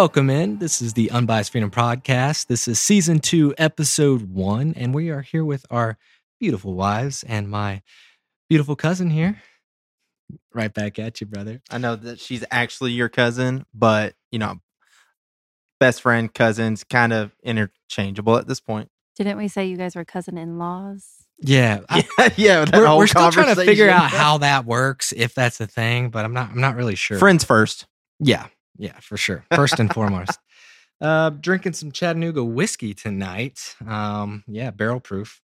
Welcome in. This is the Unbiased Freedom Podcast. This is season two, episode one, and we are here with our beautiful wives and my beautiful cousin here. Right back at you, brother. I know that she's actually your cousin, but you know, best friend, cousins, kind of interchangeable at this point. Didn't we say you guys were cousin in laws? Yeah, I- Yeah, yeah. that we're, whole we're still trying to figure out how that works, if that's a thing, but I'm not. I'm not really sure. friends first. Yeah, yeah, for sure. First and foremost. Uh, drinking some Chattanooga whiskey tonight. Um, yeah, barrel proof.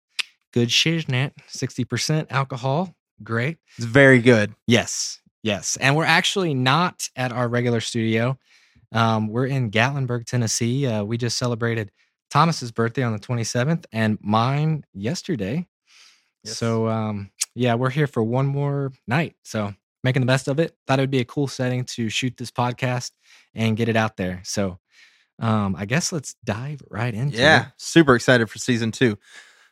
Good shiznit, 60% alcohol. Great. It's very good. Yes, yes. And we're actually not at our regular studio. Um, we're in Gatlinburg, Tennessee. Uh, we just celebrated Thomas's birthday on the 27th and mine yesterday. Yes. So um, yeah, we're here for one more night. So making the best of it. Thought it would be a cool setting to shoot this podcast and get it out there. So um, I guess let's dive right into Yeah, it. super excited for season two.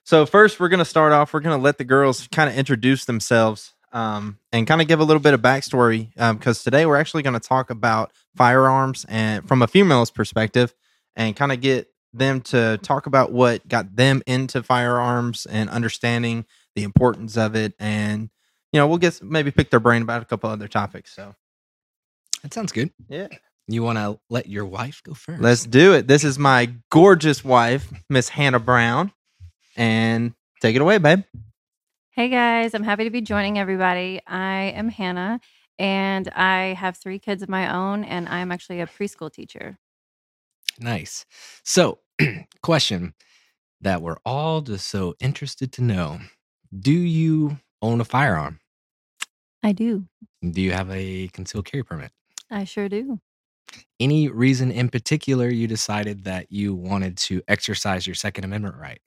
So first, we're gonna start off. We're gonna let the girls kind of introduce themselves um, and kind of give a little bit of backstory because today we're actually going to talk about firearms and from a female's perspective, and kind of get them to talk about what got them into firearms and understanding the importance of it, and you know we'll get maybe pick their brain about a couple other topics. So That sounds good. yeah, You want to let your wife go first? let's do it. This is my gorgeous wife, Miss Hannah Brown, and take it away, babe. Hey guys, I'm happy to be joining everybody. I am Hannah and I have three kids of my own, and I'm actually a preschool teacher. Nice. So, question that we're all just so interested to know Do you own a firearm? I do. Do you have a concealed carry permit? I sure do. Any reason in particular you decided that you wanted to exercise your Second Amendment right?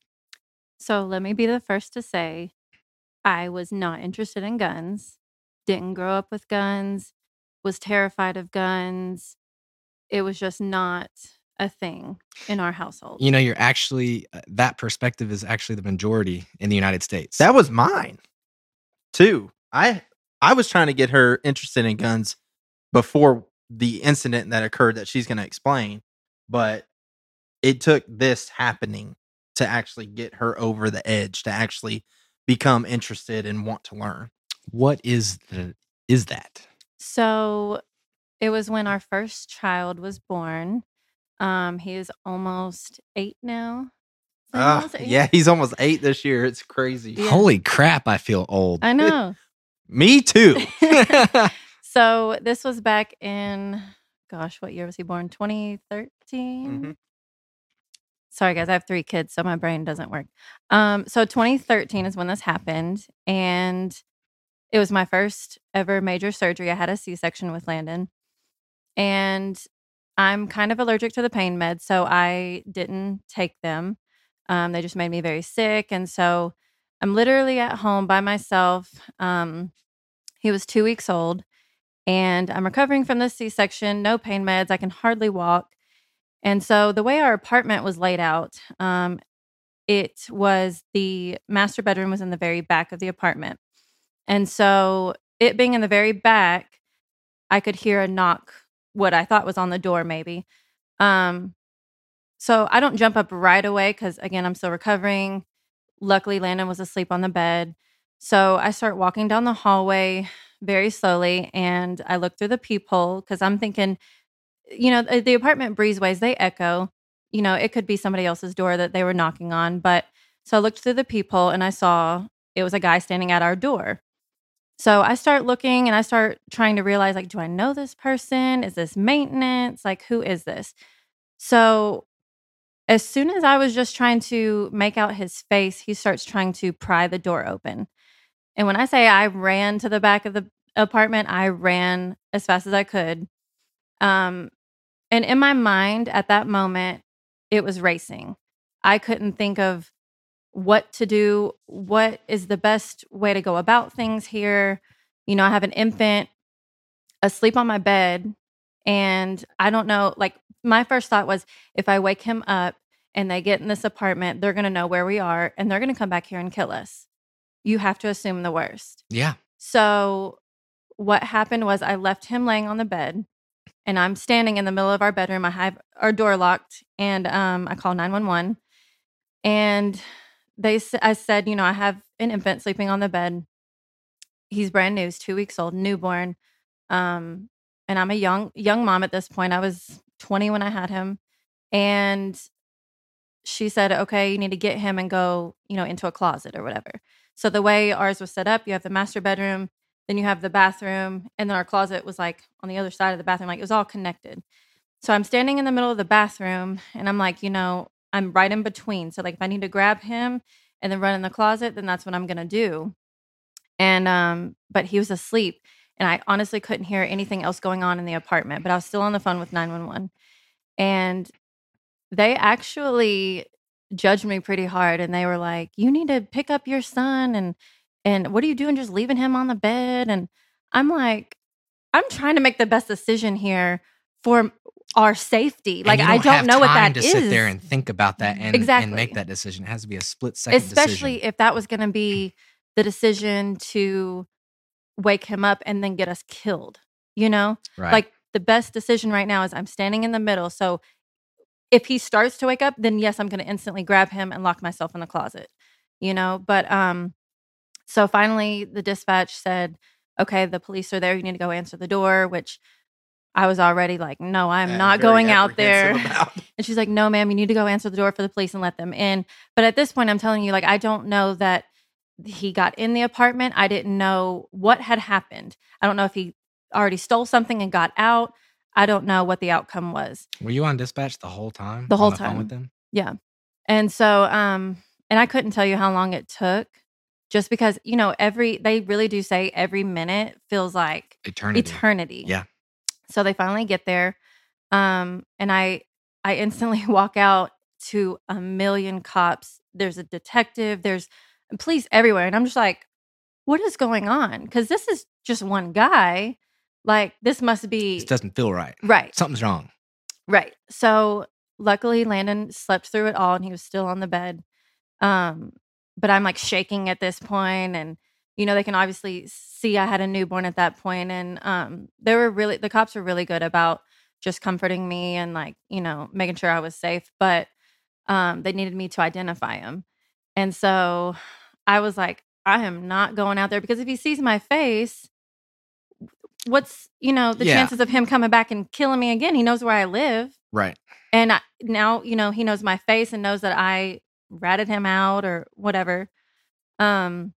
So let me be the first to say I was not interested in guns, didn't grow up with guns, was terrified of guns. It was just not a thing in our household. You know, you're actually, uh, that perspective is actually the majority in the United States. That was mine too. I I was trying to get her interested in guns before the incident that occurred that she's going to explain, but it took this happening to actually get her over the edge to actually become interested and want to learn. what is the, is that? So it was when our first child was born. Um, he is almost eight now. Is he almost eight? yeah, he's almost 8 this year. It's crazy. Yeah. Holy crap, I feel old. I know. Me too. so this was back in, gosh, what year was he born? 2013. Mhm. Sorry, guys, I have three kids, so my brain doesn't work. Um, so 2013 is when this happened, and it was my first ever major surgery. I had a C-section with Landon, and I'm kind of allergic to the pain meds, so I didn't take them. Um, they just made me very sick, and so I'm literally at home by myself. Um, he was two weeks old, and I'm recovering from the C section, no pain meds. I can hardly walk. And so, the way our apartment was laid out, um, it was the master bedroom was in the very back of the apartment. And so, it being in the very back, I could hear a knock, what I thought was on the door, maybe. Um, so, I don't jump up right away because, again, I'm still recovering. Luckily, Landon was asleep on the bed. So I start walking down the hallway very slowly and I look through the peephole because I'm thinking, you know, the apartment breezeways, they echo. You know, it could be somebody else's door that they were knocking on. But so I looked through the peephole and I saw it was a guy standing at our door. So I start looking and I start trying to realize like, do I know this person? Is this maintenance? Like, who is this? So as soon as I was just trying to make out his face, he starts trying to pry the door open. And when I say I ran to the back of the apartment, I ran as fast as I could. Um, and in my mind at that moment, it was racing. I couldn't think of what to do, what is the best way to go about things here. You know, I have an infant asleep on my bed, and I don't know, like, my first thought was if I wake him up and they get in this apartment, they're going to know where we are and they're going to come back here and kill us. You have to assume the worst. Yeah. So, what happened was I left him laying on the bed and I'm standing in the middle of our bedroom. I have our door locked, and um, I call nine one one, and they I said, you know, I have an infant sleeping on the bed. He's brand new, he's two weeks old, newborn, um, and I'm a young young mom at this point. I was 20 when I had him, and she said, okay, you need to get him and go, you know, into a closet or whatever. So the way ours was set up, you have the master bedroom, then you have the bathroom, and then our closet was like on the other side of the bathroom, like it was all connected. So I'm standing in the middle of the bathroom and I'm like, you know, I'm right in between. So like if I need to grab him and then run in the closet, then that's what I'm gonna do. And um, but he was asleep and I honestly couldn't hear anything else going on in the apartment, but I was still on the phone with 911. And they actually judged me pretty hard and they were like, "You need to pick up your son and and what are you doing just leaving him on the bed?" And I'm like, "I'm trying to make the best decision here for our safety. And Like I don't know what that to is." sit there and think about that mm-hmm. and, and Exactly. make that decision. It has to be a split second Especially decision. if that was going to be the decision to wake him up and then get us killed, you know? Right. Like the best decision right now is I'm standing in the middle. So if he starts to wake up, then yes, I'm going to instantly grab him and lock myself in the closet, you know? But um so finally the dispatch said, "Okay, the police are there. You need to go answer the door," which I was already like, "No, I'm Yeah, not going out there." And she's like, "No, ma'am, you need to go answer the door for the police and let them in." But at this point, I'm telling you, like, I don't know that he got in the apartment. I didn't know what had happened. I don't know if he already stole something and got out. I don't know what the outcome was. Were you on dispatch the whole time? The whole phone with time. Yeah. And so, um, and I couldn't tell you how long it took, just because you know every they really do say every minute feels like Eternity. eternity. Yeah. So they finally get there. Um, and I I instantly walk out to a million cops. There's a detective, there's police everywhere. And I'm just like, what is going on? Because this is just one guy. Like this must be This doesn't feel right. right. Something's wrong. Right. So luckily Landon slept through it all and he was still on the bed. Um, but I'm like shaking at this point and you know, they can obviously see I had a newborn at that point and um they were really the cops were really good about just comforting me and like, you know, making sure I was safe, but um they needed me to identify him. And so I was like, I am not going out there because if he sees my face, what's, you know, the Yeah. chances of him coming back and killing me again? He knows where I live. Right. And I, now, you know, he knows my face and knows that I ratted him out or whatever. Um,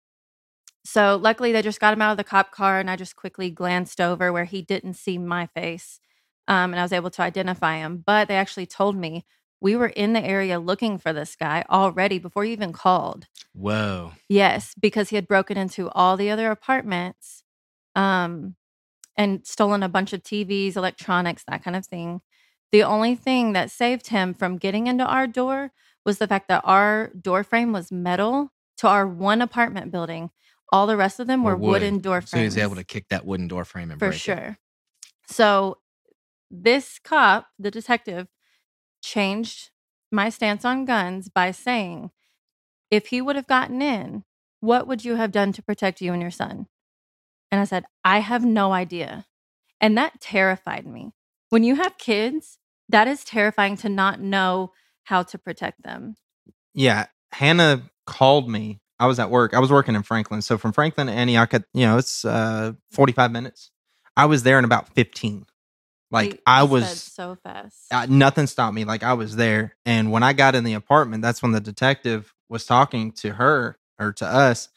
so luckily they just got him out of the cop car and I just quickly glanced over where he didn't see my face. Um, and I was able to identify him. But they actually told me we were in the area looking for this guy already before you even called. Whoa. Yes, because he had broken into all the other apartments um, and stolen a bunch of TVs, electronics, that kind of thing. The only thing that saved him from getting into our door was the fact that our door frame was metal to our one apartment building. All the rest of them were wood. wooden door So he was able to kick that wooden door frame and for break it. sure. So this cop, the detective, changed my stance on guns by saying, if he would have gotten in, what would you have done to protect you and your son? And I said, I have no idea. And that terrified me. When you have kids, that is terrifying to not know how to protect them. yeah, Hannah called me. I was at work. I was working in Franklin. So from Franklin to Antioch, you know, it's uh 45 minutes. I was there in about 15. Like He- I was so fast. uh, nothing stopped me. Like I was there. And when I got in the apartment, that's when the detective was talking to her or to us.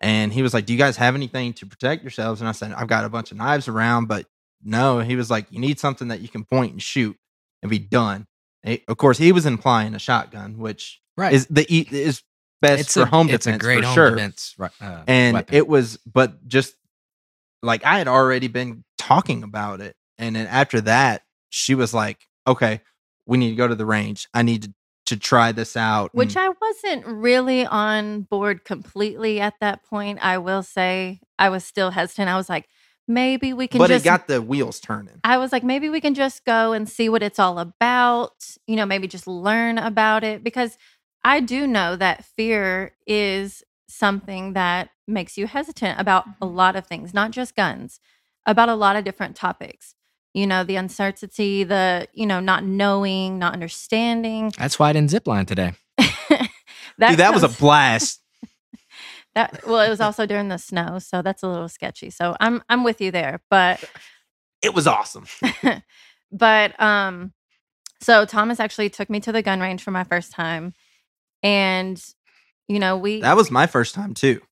And he was like, Do you guys have anything to protect yourselves? And I said, I've got a bunch of knives around, but no. He was like, You need something that you can point and shoot and be done. Of course, he was implying a shotgun, which Right. is the e- is best it's for a, home it's a great for home sure defense. ri- Uh, and weapon. it was but just like i had already been talking about it and then after that she was like okay we need to go to the range i need to, to try this out Which and- I wasn't really on board completely at that point. I will say I was still hesitant. I was like, maybe we can but just it got the wheels turning I was like, maybe we can just go and see what it's all about, you know, maybe just learn about it because I do know that fear is something that makes you hesitant about a mm-hmm. lot of things, not just guns, about a lot of different topics. You know, the uncertainty, the, you know, not knowing, not understanding. That's why I didn't zip line today. that Dude, that was a blast. that well, it was also during the snow, so that's a little sketchy. So I'm I'm with you there. But It was awesome. but um so Thomas actually took me to the gun range for my first time. And you know, we That was my first time too.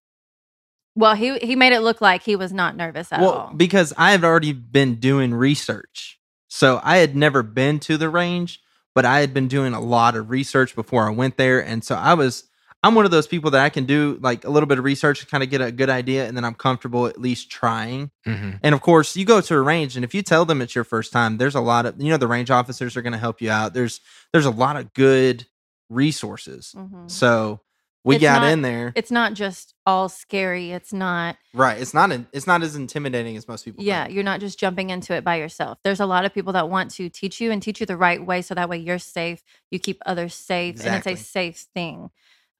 Well, he he made it look like he was not nervous at well, all. because I had already been doing research. So I had never been to the range, but I had been doing a lot of research before I went there. And so I was, I'm one of those people that I can do like a little bit of research to kind of get a good idea. And then I'm comfortable at least trying. hmm And of course, you go to a range, and if you tell them it's your first time, there's a lot of, you know, the range officers are going to help you out. There's, there's a lot of good resources. Mhm. So we It's got not- in there. It's not just all scary. It's not right. It's not, an, it's not as intimidating as most people Yeah, think. you're not just jumping into it by yourself. There's a lot of people that want to teach you and teach you the right way so that way you're safe, you keep others safe, and it's a safe thing.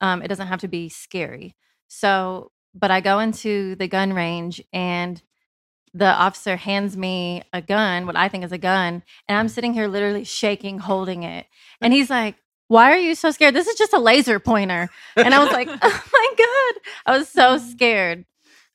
Um, it doesn't have to be scary. So, but I go into the gun range and the officer hands me a gun, what I think is a gun, and I'm sitting here literally shaking, holding it. And he's like, Why are you so scared? This is just a laser pointer. And I was like, Oh my God. I was so scared.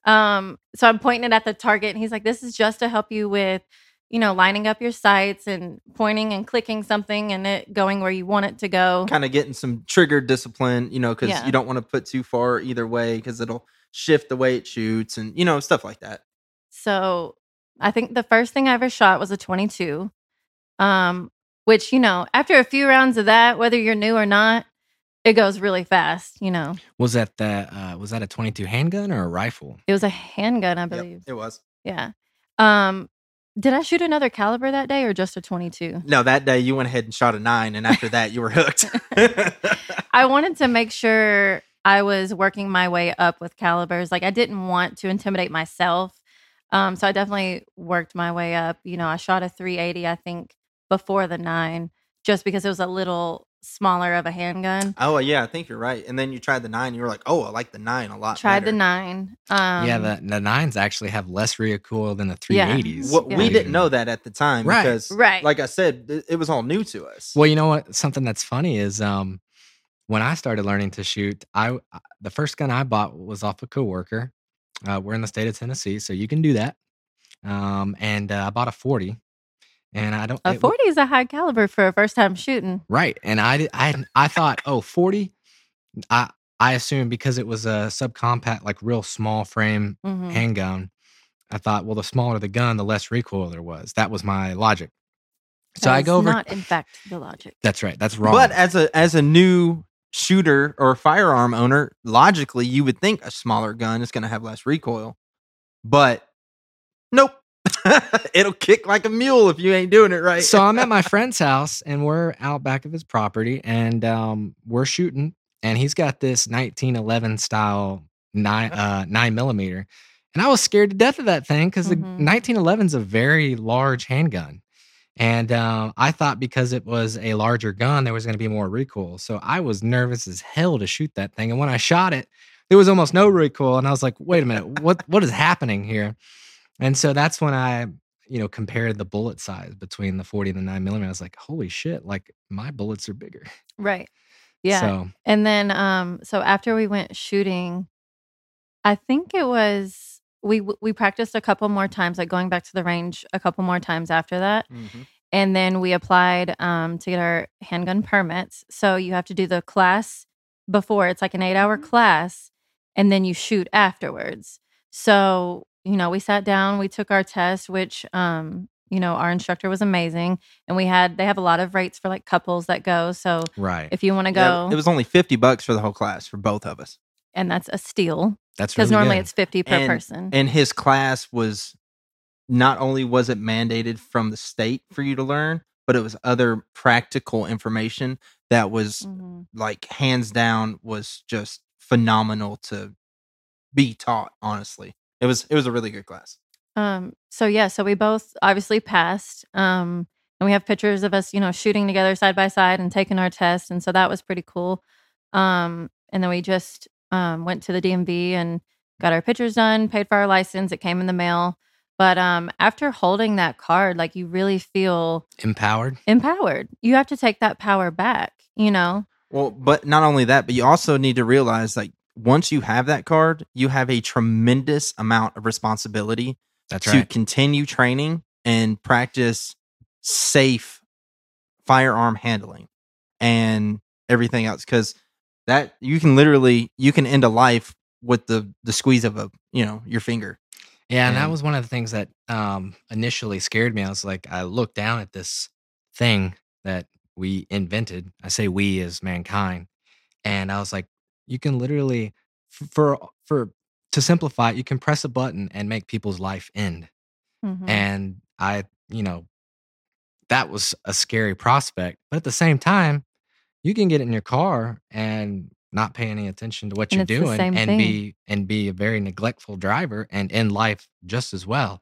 Um, so I'm pointing it at the target, and he's like, "This is just to help you with, you know, lining up your sights and pointing and clicking something and it going where you want it to go." kind of getting some trigger discipline, you know, because Yeah. you don't want to put too far either way because it'll shift the way it shoots and you know stuff like that. So I think the first thing I ever shot was a 22, um, which you know, after a few rounds of that, whether you're new or not, it goes really fast. You know, Was that that uh, was that a 22 handgun or a rifle? it was a handgun, I Yep, believe. it was. Yeah. Um, did I shoot another caliber that day or just a 22? No, that day you went ahead and shot a nine, and after that you were hooked. I wanted to make sure I was working my way up with calibers. Like I didn't want to intimidate myself. Um, so I definitely worked my way up. You know, I shot a 380, I think, before the nine, just because it was a little smaller of a handgun. oh yeah, I think you're right. And then you tried the nine, you were like, oh, I like the nine a lot. Tried the nine. Um, yeah, the, the nines actually have less recoil than the Yeah. 380s. Well, Yeah. we didn't know that at the time Right. because, Right. like I said, it, it was all new to us. Well, you know what? Something that's funny is um, when I started learning to shoot, I I- the first gun I bought was off a coworker. Uh, we're in the state of Tennessee, so you can do that. Um, and uh, I bought a 40, and I don't a it 40 is a high caliber for a first time shooting. right. And I I I thought, oh, 40. I I assumed because it was a subcompact, like real small frame Mhm. handgun. I thought, well, the smaller the gun, the less recoil there was. That was my logic. So That I go over. Not, in fact, the logic. that's right. That's wrong. But as a as a new shooter or firearm owner, logically you would think a smaller gun is going to have less recoil. But nope. It'll kick like a mule if you ain't doing it right. so I'm at my friend's house and we're out back of his property and um, we're shooting and he's got this 1911 style nine uh, nine millimeter and I was scared to death of that thing because Mhm. the 1911 is a very large handgun and uh, I thought because it was a larger gun there was going to be more recoil so I was nervous as hell to shoot that thing and when I shot it there was almost no recoil and I was like wait a minute what what is happening here and so that's when I you know, compared the bullet size between the 40 and the 9 millimeter. I was like, holy shit, like my bullets are bigger. Right. Yeah. So, And then um so after we went shooting, I think it was we we practiced a couple more times like going back to the range a couple more times after that. Mhm. And then we applied um to get our handgun permits. So you have to do the class before. It's like an 8-hour Mm-hmm. class and then you shoot afterwards. So, you know, we sat down, we took our test which um you know, our instructor was amazing and we had they have a lot of rates for like couples that go. So right. if you want to Yeah, go it was only 50 bucks for the whole class for both of us. and that's a steal That's because really normally good. it's 50 per And- person And his class was not only was it mandated from the state for you to learn, but it was other practical information that was Mhm. like hands down was just phenomenal to be taught honestly it was it was a really good class um so yeah so we both obviously passed um and we have pictures of us you know shooting together side by side and taking our test and so that was pretty cool um and then we just um went to the dmv and got our pictures done paid for our license it came in the mail But um, after holding that card, like you really feel Empowered. empowered. You have to take that power back. You know. Well, but not only that, but you also need to realize like once you have that card, you have a tremendous amount of responsibility That's to right. continue training and practice safe firearm handling and everything else because that you can literally you can end a life with the the squeeze of a you know your finger Yeah, and that was one of the things that um, initially scared me. I was like, I looked down at this thing that we invented. I say we as mankind, and I was like, you can literally, for for to simplify it, you can press a button and make people's life end. Mhm. And I, you know, that was a scary prospect. But at the same time, you can get in your car and not pay any attention to what And you're doing and thing. be and be a very neglectful driver and end life just as well.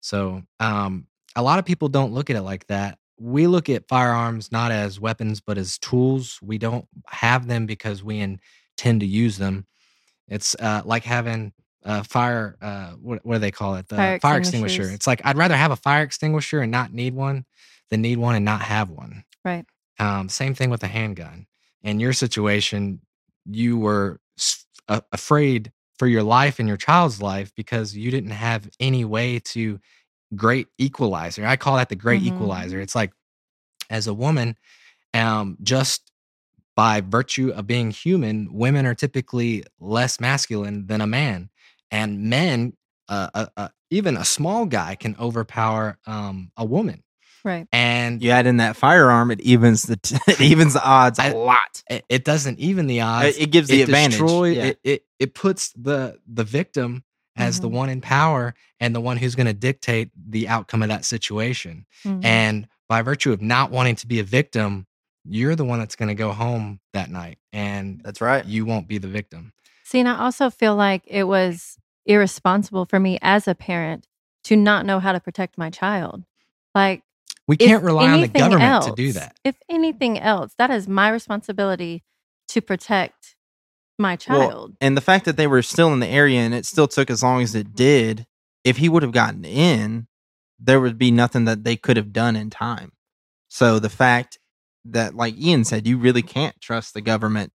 So um a lot of people don't look at it like that. We look at firearms not as weapons but as tools. We don't have them because we intend to use them. It's uh, like having a fire. Uh, what, what do they call it? The Fire fire extinguisher. It's like I'd rather have a fire extinguisher and not need one than need one and not have one. Right. Um, same thing with a handgun. In your situation, you were a- afraid for your life and your child's life because you didn't have any way to great equalizer. I call that the great Mhm. equalizer. It's like as a woman, um, just by virtue of being human, women are typically less masculine than a man, and men, uh, uh, uh, even a small guy, can overpower um, a woman. Right. And you add in that firearm it evens the t- it evens the odds a I- lot it, it doesn't even the odds. it gives the advantage destroy- yeah. it, it it puts the the victim as the Mhm. one in power and the one who's going to dictate the outcome of that situation. Mhm. And by virtue of not wanting to be a victim, you're the one that's going to go home that night, and that's right you won't be the victim. See, and I also feel like it was irresponsible for me as a parent to not know how to protect my child. Like, We can't rely on the anything government to do that. If anything else, that is my responsibility to protect my Well, child. and the fact that they were still in the area and it still took as long as it did if he would have gotten in there would be nothing that they could have done in time so the fact that like ian said you really can't trust the government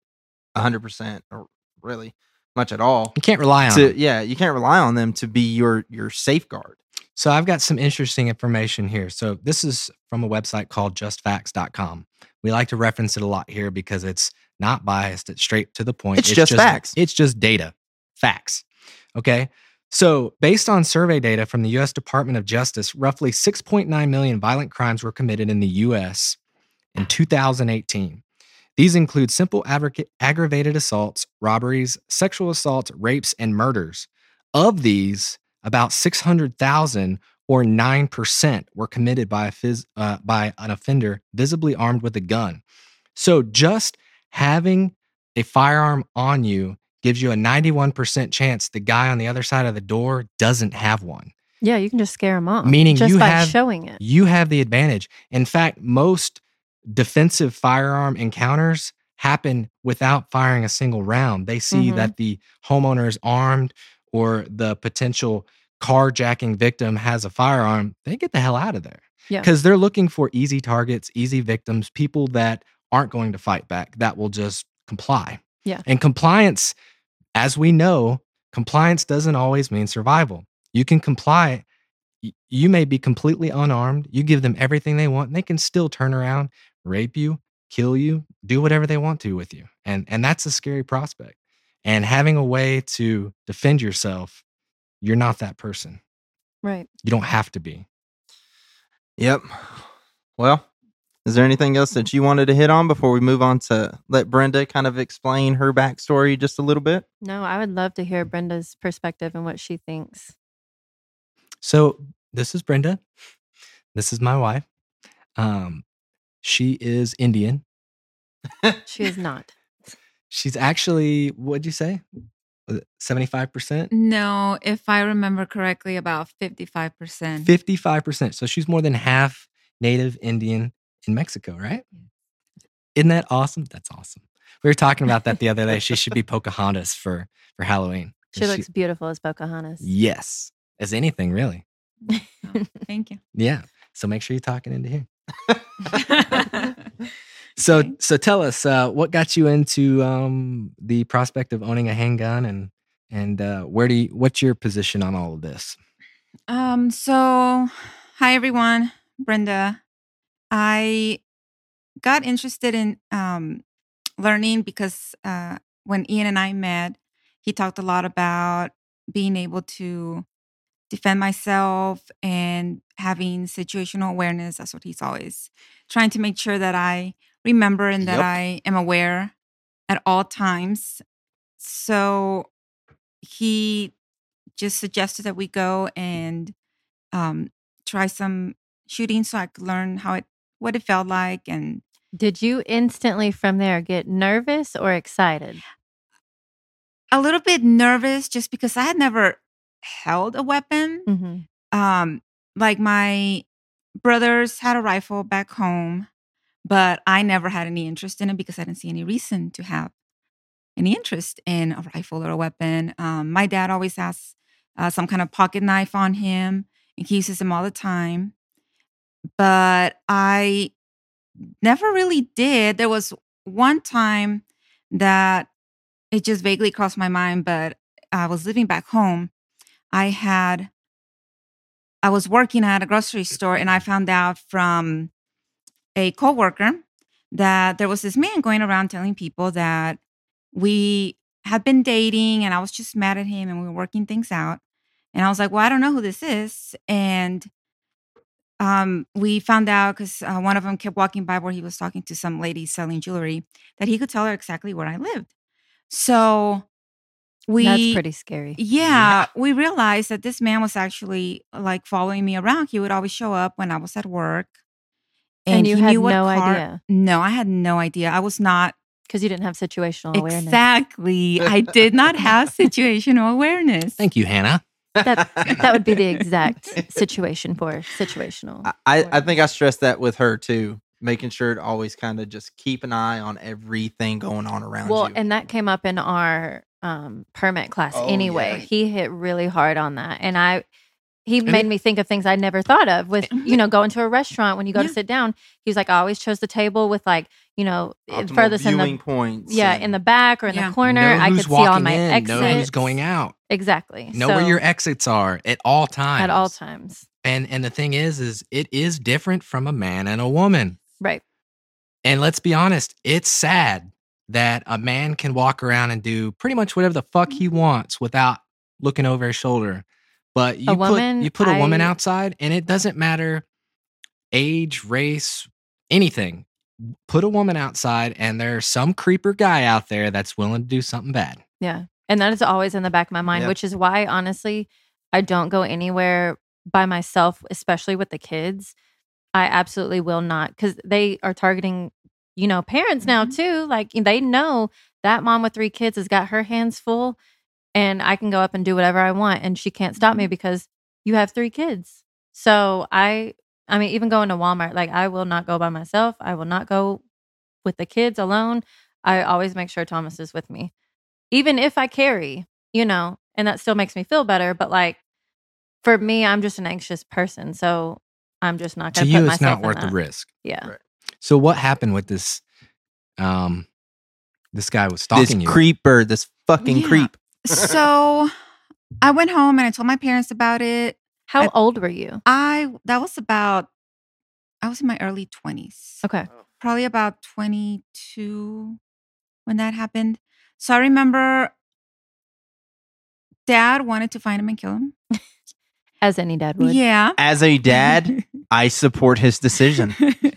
100% or really much at all You can't rely on. to them. yeah you can't rely on them to be your your safeguard So I've got some interesting information here. So this is from a website called justfacts.com. We like to reference it a lot here because it's not biased, it's straight to the point. It's just facts. It's just data. Facts. Okay? So, based on survey data from the US Department of Justice, roughly 6.9 million violent crimes were committed in the US in 2018. These include simple aggravated assaults, robberies, sexual assaults, rapes, and murders. Of these, about 600,000 or 9% were committed by, a phys- uh, by an offender visibly armed with a gun. So just having a firearm on you gives you a 91% chance the guy on the other side of the door doesn't have one. Yeah, you can just scare them off. Meaning just you by have- showing it. You have the advantage. In fact, most defensive firearm encounters happen without firing a single round. They see Mhm. that the homeowner is armed or the potential carjacking victim has a firearm, they get the hell out of there. Yeah. Because they're looking for easy targets, easy victims, people that aren't going to fight back, that will just comply. Yeah. And compliance, as we know, compliance doesn't always mean survival. You can comply. You may be completely unarmed. You give them everything they want, and they can still turn around, rape you, kill you, do whatever they want to with you. And and that's a scary prospect. And having a way to defend yourself, you're not that person. Right. You don't have to be. Yep. Well, is there anything else that you wanted to hit on before we move on to let Brenda kind of explain her backstory just a little bit? No, I would love to hear Brenda's perspective and what she thinks. So this is Brenda. This is my wife. Um, she is Indian. She is not. She's actually, what'd you say? Seventy-five percent, No, if I remember correctly, about 55%. fifty-five percent. So she's more than half Native Indian in Mexico, right? Isn't that awesome? That's awesome. We were talking about that the other day. She should be Pocahontas for for Halloween. She looks beautiful as Pocahontas. yes, as anything really. So, thank you. Yeah. So make sure you're talking into here. So Okay. so tell us uh, what got you into um, the prospect of owning a handgun and and uh, where do you, what's your position on all of this? Um, so hi everyone, Brenda. I got interested in um learning because uh when Ian and I met, he talked a lot about being able to defend myself and having situational awareness. That's what he's always trying to make sure that I remember and that Yep. I am aware at all times. So he just suggested that we go and um, try some shooting so I could learn how it what it felt like and Did you instantly from there get nervous or excited? a little bit nervous just because I had never held a weapon. Mm-hmm. Um, like my brothers had a rifle back home, but I never had any interest in it because I didn't see any reason to have any interest in a rifle or a weapon. Um, my dad always has uh, some kind of pocket knife on him and he uses them all the time. But I never really did. There was one time that it just vaguely crossed my mind, but I was living back home. I had, I was working at a grocery store and I found out from a coworker that there was this man going around telling people that we had been dating and I was just mad at him and we were working things out. And I was like, well, I don't know who this is. And um, we found out because uh, one of them kept walking by where he was talking to some lady selling jewelry that he could tell her exactly where I lived. So we That's pretty scary. yeah, we realized that this man was actually like following me around. He would always show up when I was at work. And you had no car- idea? No, I had no idea. I was not Because you didn't have situational awareness. exactly. I did not have situational awareness. Thank you, Hannah. That that would be the exact situation for situational. I, I I think I stressed that with her too, making sure to always kind of just keep an eye on everything going on around Well, you. and that came up in our um, permit class Oh, anyway. yeah. He hit really hard on that, and I he And made it- me think of things I never thought of. With you know, going to a restaurant when you go to sit down, he was like, I always chose the table with like you know Optimal furthest in viewing the points. yeah in the back or in Yeah. the corner. I could see all my in, exits. know who's going out, exactly. know where your exits are at all times. at all times. And and the thing is, is it is different from a man and a woman. Right. And let's be honest, it's sad that a man can walk around and do pretty much whatever the fuck mm-hmm. he wants without looking over his shoulder. But you put woman, you put a woman outside and it doesn't matter age, race, anything. Put a woman outside and there's some creeper guy out there that's willing to do something bad. Yeah. And that is always in the back of my mind, Yeah. which is why, honestly, I don't go anywhere by myself, especially with the kids. I absolutely will not because they are targeting, you know, parents now Mhm. too. Like they know that mom with three kids has got her hands full and I can go up and do whatever I want and she can't stop me Mhm. because you have three kids. So I, I mean, even going to Walmart, like I will not go by myself. I will not go with the kids alone. I always make sure Thomas is with me even if I carry, you know, and that still makes me feel better. But like for me, I'm just an anxious person, so I'm just not To going to put you, it's not worth the risk. Yeah, Right. So what happened with this? Um, this guy was this stalking you. creeper, this fucking Yeah. creep. so I went home and I told my parents about it. how I- old were you? I that was about I was in my early 20s. Okay, Probably about 22 when that happened. So I remember dad wanted to find him and kill him. as any dad would. Yeah. As a dad, I support his decision.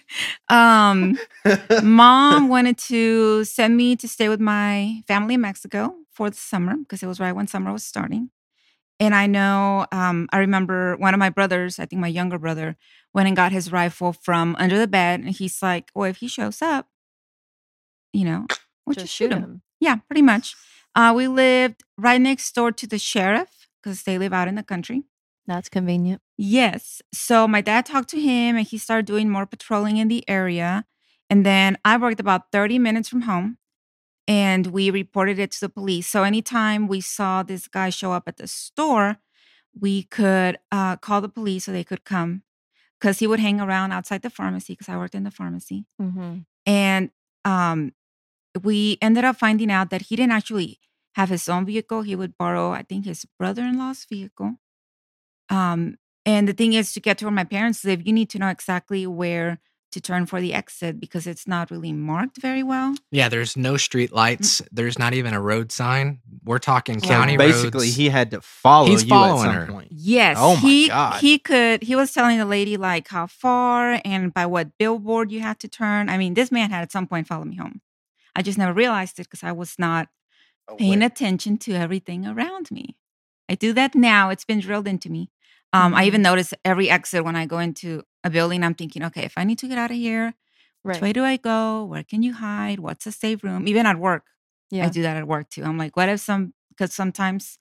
um mom wanted to send me to stay with my family in Mexico for the summer because it was right when summer was starting. And I know, um, I remember one of my brothers, I think my younger brother, went and got his rifle from under the bed. And he's like, well, if he shows up, you know, we'll just, shoot him. Yeah, pretty much. Uh, we lived right next door to the sheriff because they live out in the country. That's convenient. Yes. So my dad talked to him and he started doing more patrolling in the area. And then I worked about 30 minutes from home and we reported it to the police. So anytime we saw this guy show up at the store, we could uh, call the police so they could come because he would hang around outside the pharmacy because I worked in the pharmacy. Mm-hmm. And um, we ended up finding out that he didn't actually have his own vehicle. He would borrow, I think, his brother in law's vehicle. Um, and the thing is, to get to where my parents live, you need to know exactly where to turn for the exit because it's not really marked very well. Yeah, there's no street mm. lights. There's not even a road sign. We're talking So county basically, roads. he had to follow He's you following at some her. point. Yes. Oh my he, God. He could. He was telling the lady like how far and by what billboard you had to turn. I mean, this man had at some point followed me home. I just never realized it because I was not oh, paying attention to everything around me. I do that now. It's been drilled into me. Um, I even notice every exit when I go into a building. I'm thinking, okay, if I need to get out of here, which way do I go? Where can you hide? What's a safe room? Even at work, Yeah. I do that at work too. I'm like, what if some? Because sometimes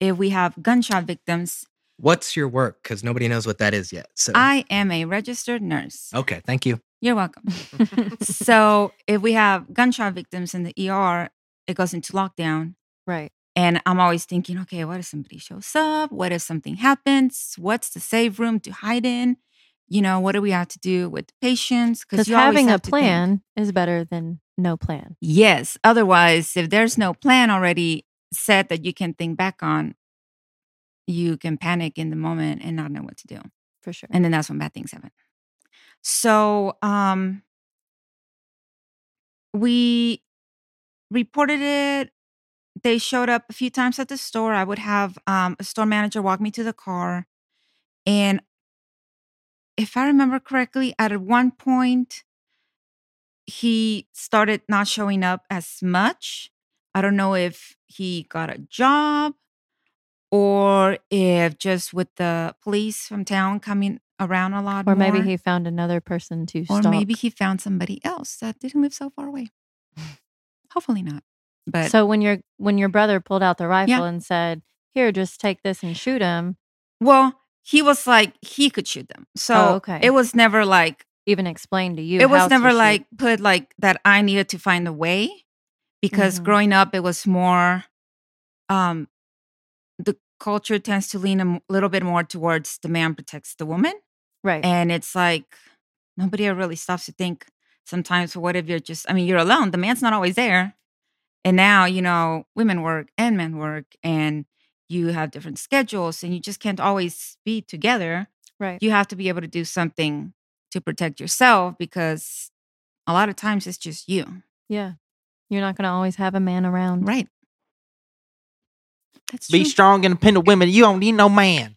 if we have gunshot victims, What's your work? Because nobody knows what that is yet. So I am a registered nurse. okay, thank you. You're welcome. so if we have gunshot victims in the ER, it goes into lockdown. right. And I'm always thinking, okay, what if somebody shows up? What if something happens? What's the safe room to hide in? You know, what do we have to do with the patients? Because having a have to think. plan is better than no plan. Yes. Otherwise, if there's no plan already set that you can think back on, you can panic in the moment and not know what to do. For sure. and then that's when bad things happen so um we reported it they showed up a few times at the store i would have um, a store manager walk me to the car and if i remember correctly at one point he started not showing up as much. I don't know if he got a job or if just with the police from town coming around a lot or maybe he found another person to or stalk. maybe he found somebody else that didn't live so far away. Hopefully not but so when your when your brother pulled out the rifle Yeah. and said, "Here, just take this and shoot him," well he was like he could shoot them so Oh, okay. it was never like even explained to you. it was never shoot. like put like that i needed to find a way because Mhm. growing up it was more um the culture tends to lean a little bit more towards the man protects the woman right. and it's like nobody ever really stops to think sometimes what if you're just i mean you're alone the man's not always there and now you know women work and men work and you have different schedules and you just can't always be together right. you have to be able to do something to protect yourself because a lot of times it's just you yeah. You're not going to always have a man around. right that's Be true. strong, independent women. You don't need no man.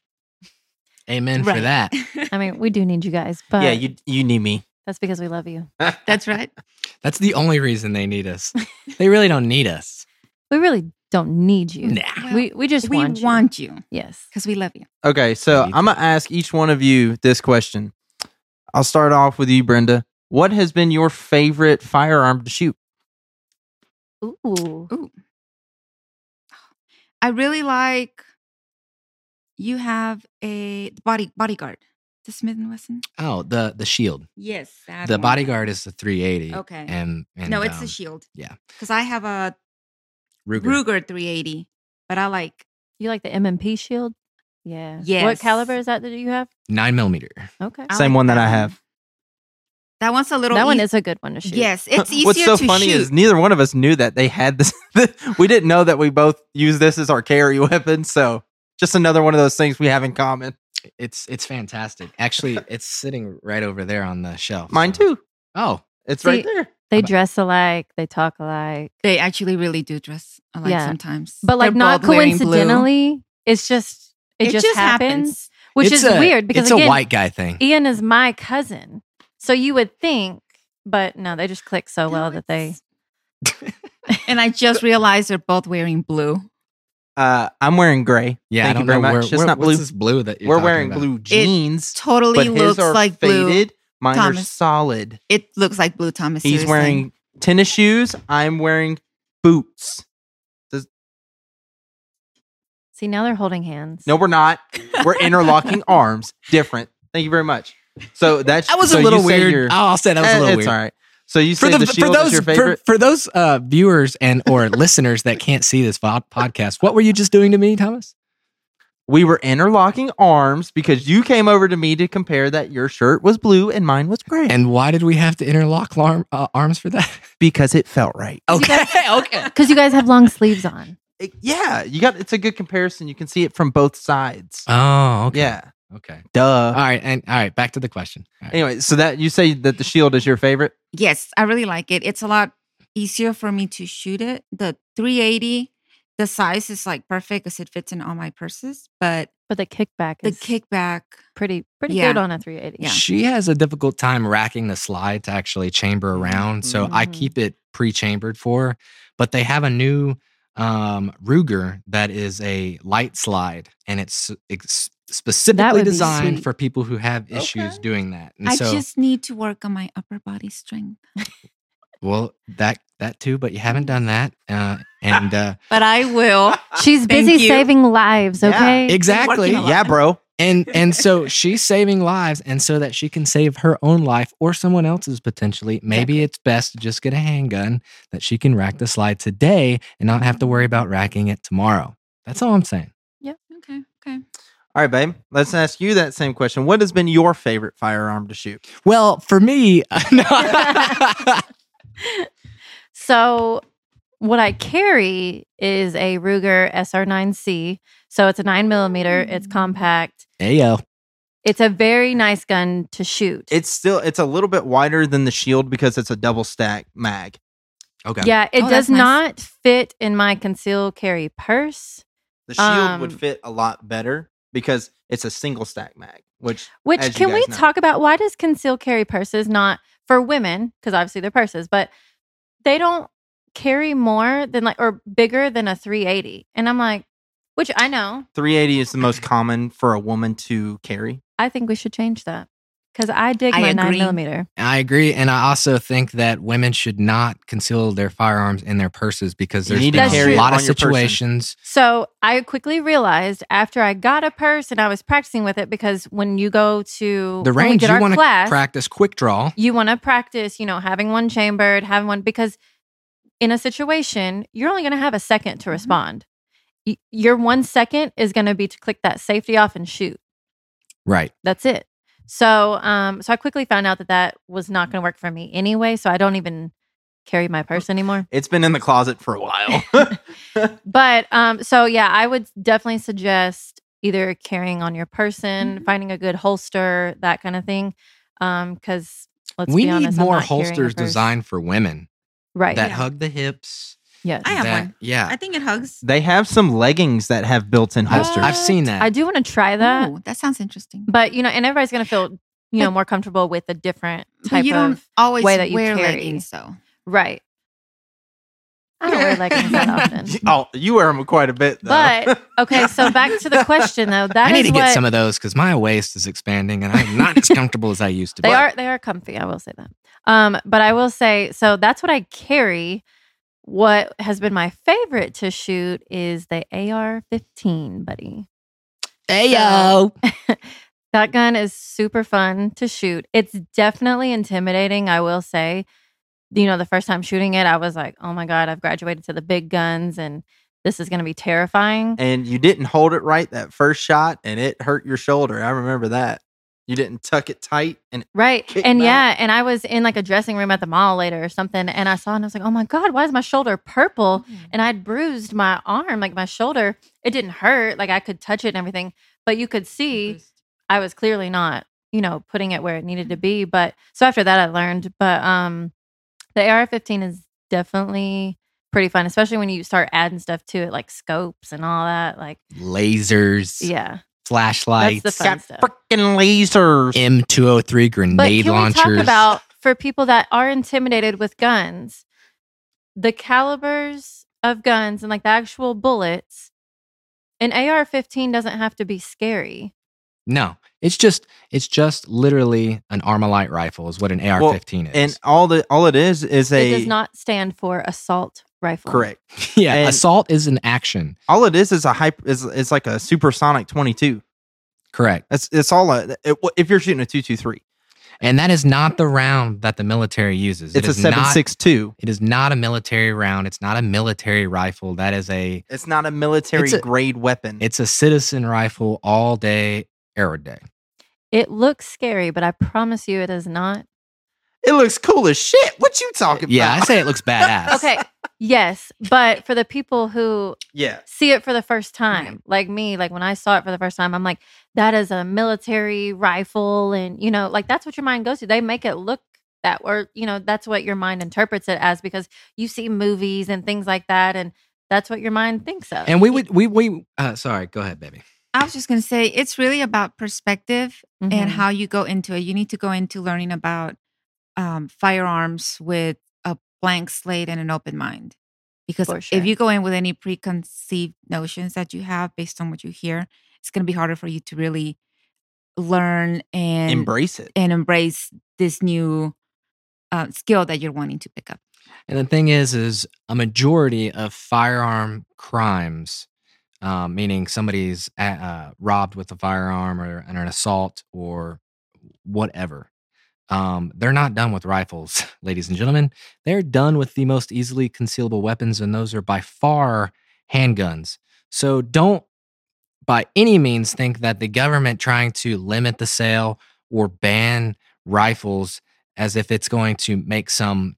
Amen for that. I mean, we do need you guys, but yeah, you you need me. That's because we love you. that's right That's the only reason they need us. They really don't need us. We really don't need you. Nah. Well, we we just we want, want, you. you Yes. because we love you Okay, so I'm gonna ask each one of you this question. I'll start off with you, Brenda. What has been your favorite firearm to shoot? Ooh. I really like you have a body bodyguard. The Smith and Wesson. Oh, the the shield. Yes, that The one. bodyguard is the 380. Okay. And, and no, it's um, the shield. yeah. because I have a Ruger. Ruger 380, but I like You like the M&P shield? Yeah. What caliber is that that you have? Nine millimeter. Okay. I Same like one that I have. That one's a little. that one is a good one to shoot. Yes, it's easier What's so to funny shoot. is neither one of us knew that they had this. we didn't know that we both use this as our carry weapon. So just another one of those things we have in common. It's it's fantastic. Actually, it's sitting right over there on the shelf. Mine so- too. Oh, It's See, right there. They about- dress alike. They talk alike. they actually really do dress alike Yeah. sometimes, But like They're not both coincidentally. It's just it, just, happens, which It's is a- weird because it's again, a white guy thing. Ian is my cousin. So you would think, but no, they just click so well that they and I just realized they're both wearing blue. Uh, I'm wearing gray. Yeah, Thank I you don't very know much. where, It's where- not what's blue. this blue that you're We're talking wearing about? blue jeans, Totally but looks his are like blue. faded. Mine are Thomas. solid. It looks like blue Thomas. He's seriously. wearing tennis shoes. I'm wearing boots. see now they're holding hands. No, we're not. We're interlocking arms. Different. Thank you very much. So that's That was so a little say weird. you're- I'll say that was a Eh, little it's weird. all right. So you For say the, the, for shield those is your for, favorite? for those uh, viewers and or listeners that can't see this vo- podcast, what were you just doing to me, Thomas? we were interlocking arms because you came over to me to compare that your shirt was blue and mine was gray. And why did we have to interlock arm, uh, arms for that? because it felt right. Okay, okay. Because you guys have long sleeves on. It- yeah, you got it's a good comparison. You can see it from both sides. Oh, okay. Yeah. Okay. Duh. All right, and all right, back to the question. All right. Anyway, so that you say that the shield is your favorite? Yes, I really like it. It's a lot easier for me to shoot it. The 380, the size is like perfect because it fits in all my purses, but But the kickback the is kickback, pretty pretty Yeah. good on a 380. Yeah. She has a difficult time racking the slide to actually chamber around. So I Mhm. keep it pre chambered for her. But they have a new um, Ruger that is a light slide and it's ex- specifically designed for people who have issues Okay. doing that. And I so, just need to work on my upper body strength. well, that that too, but you haven't done that. Uh, and uh, But I will. She's busy you. saving lives, Yeah. okay? exactly. working a lot. yeah, bro. And and so she's saving lives and so that she can save her own life or someone else's potentially maybe it's best to just get a handgun that she can rack the slide today and not have to worry about racking it tomorrow that's all i'm saying yep Okay. Okay. All right, babe. Let's ask you that same question. What has been your favorite firearm to shoot? well for me. So, what I carry is a Ruger SR9C. So it's a nine millimeter. It's Mm. compact. Ayo. It's a very nice gun to shoot. It's still it's a little bit wider than the shield because it's a double stack mag. okay yeah, it Oh, does that's nice. not fit in my conceal carry purse, The shield would Um, fit a lot better because it's a single stack mag, which which As you can we know. talk about? Why does conceal carry purses not for women? Because obviously they're purses, but they don't carry more than like or bigger than a 380. And I'm like, which I know. 380 is the most common for a woman to carry. I think we should change that because I dig I my nine agree. millimeter. i agree and i also think that women should not conceal their firearms in their purses because You there's need to been carry a lot of on person. situations So I quickly realized after I got a purse and I was practicing with it because when you go to the range did you want to practice quick draw you want to practice, you know, having one chambered, having one because in a situation you're only going to have a second to Mhm. respond. Y- Your one second is going to be to click that safety off and shoot. right That's it. So, um, so I quickly found out that that was not going to work for me anyway. So I don't even carry my purse anymore. It's been in the closet for a while. But um, so yeah, I would definitely suggest either carrying on your person, Mhm. finding a good holster, that kind of thing. Um, because let's we be need honest, I'm more holsters designed for women right? that Yeah. hug the hips yes, I have that- one. yeah I think it hugs. they have some leggings that have built-in holsters. I've seen that. I do want to try that, Ooh, that sounds interesting. but you know, and everybody's gonna feel you know more comfortable with a different But type you don't of always way that you wear carry. leggings, so right. I don't wear leggings that often. oh, you wear them quite a bit, though. But okay, so back to the question though. That I need is to get what- some of those because my waist is expanding and I'm not as comfortable as I used to be. They are they are comfy. I will say that. Um, but I will say so. That's what I carry. What has been my favorite to shoot is the AR-15, buddy. Ayo. That gun is super fun to shoot. It's definitely intimidating. I will say. You know, the first time shooting it, I was like, "Oh my god, I've graduated to the big guns, and this is going to be terrifying." and you didn't hold it right that first shot, and it hurt your shoulder. I remember that. You didn't tuck it tight, and Right. and back. yeah, and I was in like a dressing room at the mall later or something, and I saw it and I was like, oh my God, why is my shoulder purple? And I'd bruised my arm, like my shoulder. It didn't hurt. Like I could touch it and everything, but you could see I was clearly not, you know, putting it where it needed to be. But so after that, I learned. But um, the AR 15 is definitely pretty fun, especially when you start adding stuff to it, like scopes and all that. Like, Lasers, yeah. Flashlights, That's the fun got stuff. freaking lasers. M203 But grenade can launchers. we talk about for people that are intimidated with guns, the calibers of guns and like the actual bullets? An AR-15 doesn't have to be scary. no, it's just it's just literally an Armalite rifle is what an AR-15 is. and all the all it is is a it does not stand for assault rifle. correct. yeah, and- assault is an action. All it is is a hyper is it's like a supersonic twenty two. Correct. That's it's all a, it, if you're shooting a two two three. And that is not the round that the military uses. It's It a is not- seven six two. It is not a military round. It's not a military rifle. That is a It's not a military a- grade weapon. it's a citizen rifle all day, every day. It looks scary, but I promise you it is not. It looks cool as shit. What you talking about? Yeah, I say it looks badass. Okay. yes. But for the people who yeah. see it for the first time, like me, like when I saw it for the first time, I'm like, that is a military rifle. And, you know, like that's what your mind goes to. They make it look that, or, you know, that's what your mind interprets it as because you see movies and things like that. And that's what your mind thinks of. And we would we we uh sorry, go ahead, baby. I was just going to say it's really about perspective and Mhm. how you go into it. You need to go into learning about um, firearms with a blank slate and an open mind. Because sure. if you go in with any preconceived notions that you have based on what you hear, it's going to be harder for you to really learn and Embrace it. and embrace this new uh, skill that you're wanting to pick up. And the thing is, is a majority of firearm crimes, um, meaning somebody's uh, uh, robbed with a firearm or an assault or whatever. Um, they're not done with rifles, ladies and gentlemen. They're done with the most easily concealable weapons, and those are by far handguns. So don't by any means think that the government trying to limit the sale or ban rifles as if it's going to make some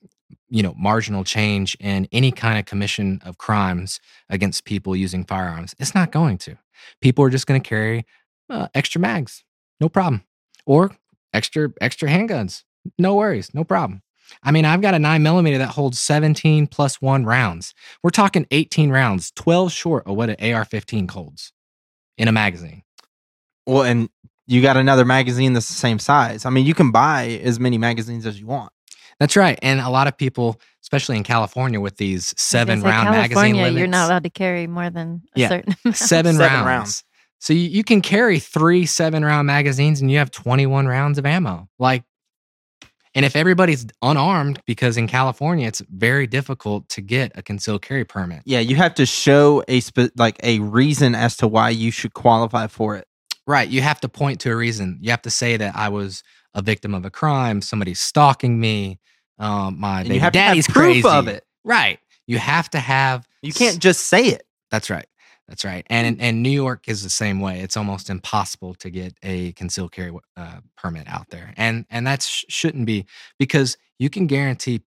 you know marginal change in any kind of commission of crimes against people using firearms it's not going to people are just going to carry uh, extra mags no problem or extra extra handguns no worries no problem i mean i've got a 9 millimeter that holds 17 plus 1 rounds we're talking 18 rounds 12 short of what an ar-15 holds in a magazine Well, and you got another magazine that's the same size. I mean, you can buy as many magazines as you want. that's right and a lot of people especially in california with these I was gonna seven say, round magazine limits You're not allowed to carry more than a Yeah, certain amount. seven, Seven rounds. rounds. So you, you can carry three seven round magazines and you have 21 rounds of ammo. Like, and if everybody's unarmed, because in California it's very difficult to get a concealed carry permit. Yeah, you have to show a spe- like a reason as to why you should qualify for it. Right. You have to point to a reason. You have to say that I was a victim of a crime, somebody's stalking me, um, my And baby you have to have daddy's proof crazy. of it. Right. You have to have You can't just say it. That's right. That's right. And and New York is the same way. It's almost impossible to get a concealed carry uh, permit out there, and and that sh- shouldn't be because you can guarantee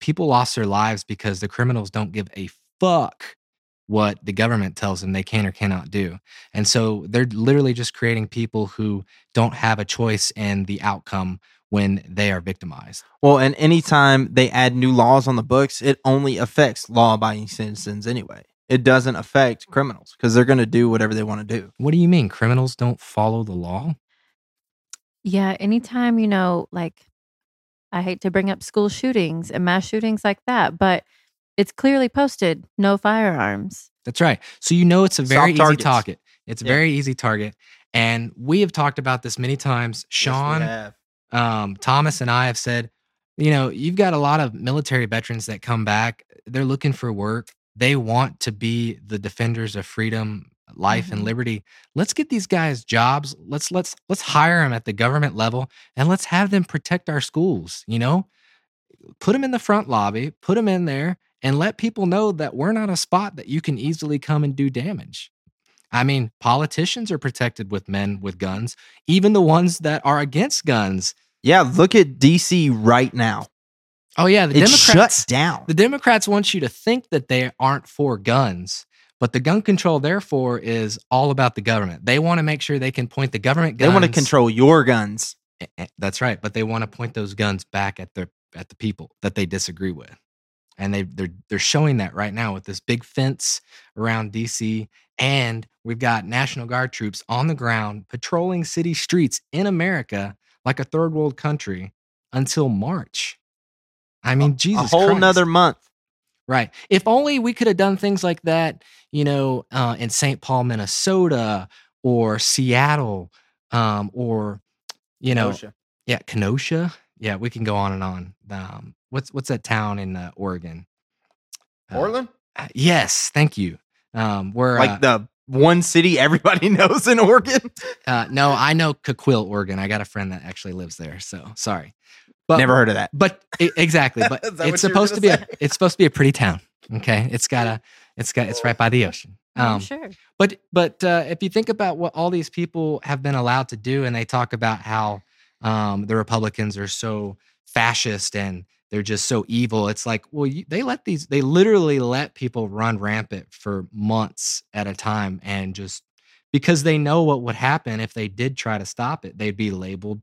people lost their lives because the criminals don't give a fuck what the government tells them they can or cannot do, and so they're literally just creating people who don't have a choice in the outcome when they are victimized. Well, and anytime they add new laws on the books, it only affects law-abiding citizens anyway. It doesn't affect criminals because they're going to do whatever they want to do. What do you mean criminals don't follow the law? Yeah, anytime, you know, like I hate to bring up school shootings and mass shootings like that, but it's clearly posted no firearms. That's right. So you know it's a very Soft easy targets. target. It's a Yeah. very easy target. And we have talked about this many times. Sean, um, Thomas, and I have said, you know, you've got a lot of military veterans that come back. They're looking for work. They want to be the defenders of freedom, life, and Mhm. liberty. Let's get these guys jobs. Let's let's let's hire them at the government level, and let's have them protect our schools. You know, put them in the front lobby, put them in there, and let people know that we're not a spot that you can easily come and do damage. I mean, politicians are protected with men with guns, even the ones that are against guns. Yeah, look at DC right now. Oh yeah, the It's Democrats. shut down. The Democrats want you to think that they aren't for guns, but the gun control therefore is all about the government. They want to make sure they can point the government guns. They want to control your guns. That's right, but they want to point those guns back at the at the people that they disagree with, and they they're they're showing that right now with this big fence around DC, and we've got National Guard troops on the ground patrolling city streets in America like a third world country until March. I mean, Jesus, a whole Christ. nother month. Right. If only we could have done things like that, you know, uh, in St. Paul, Minnesota, or Seattle, um, or you know, Kenosha. yeah, Kenosha. Yeah, we can go on and on. Um, what's what's that town in uh, Oregon? Uh, Portland, uh, yes, thank you. Um, where like uh, the one city everybody knows in Oregon? Uh, no, I know Coquille, Oregon. I got a friend that actually lives there. So sorry, but Never heard of that. But exactly, but Is that what it's supposed to be a it's supposed to be a pretty town. Okay, it's got a it's got it's right by the ocean. Um, sure. but but uh, if you think about what all these people have been allowed to do, and they talk about how um, the Republicans are so fascist and they're just so evil, it's like, well, you, they let these they literally let people run rampant for months at a time, and just because they know what would happen if they did try to stop it, they'd be labeled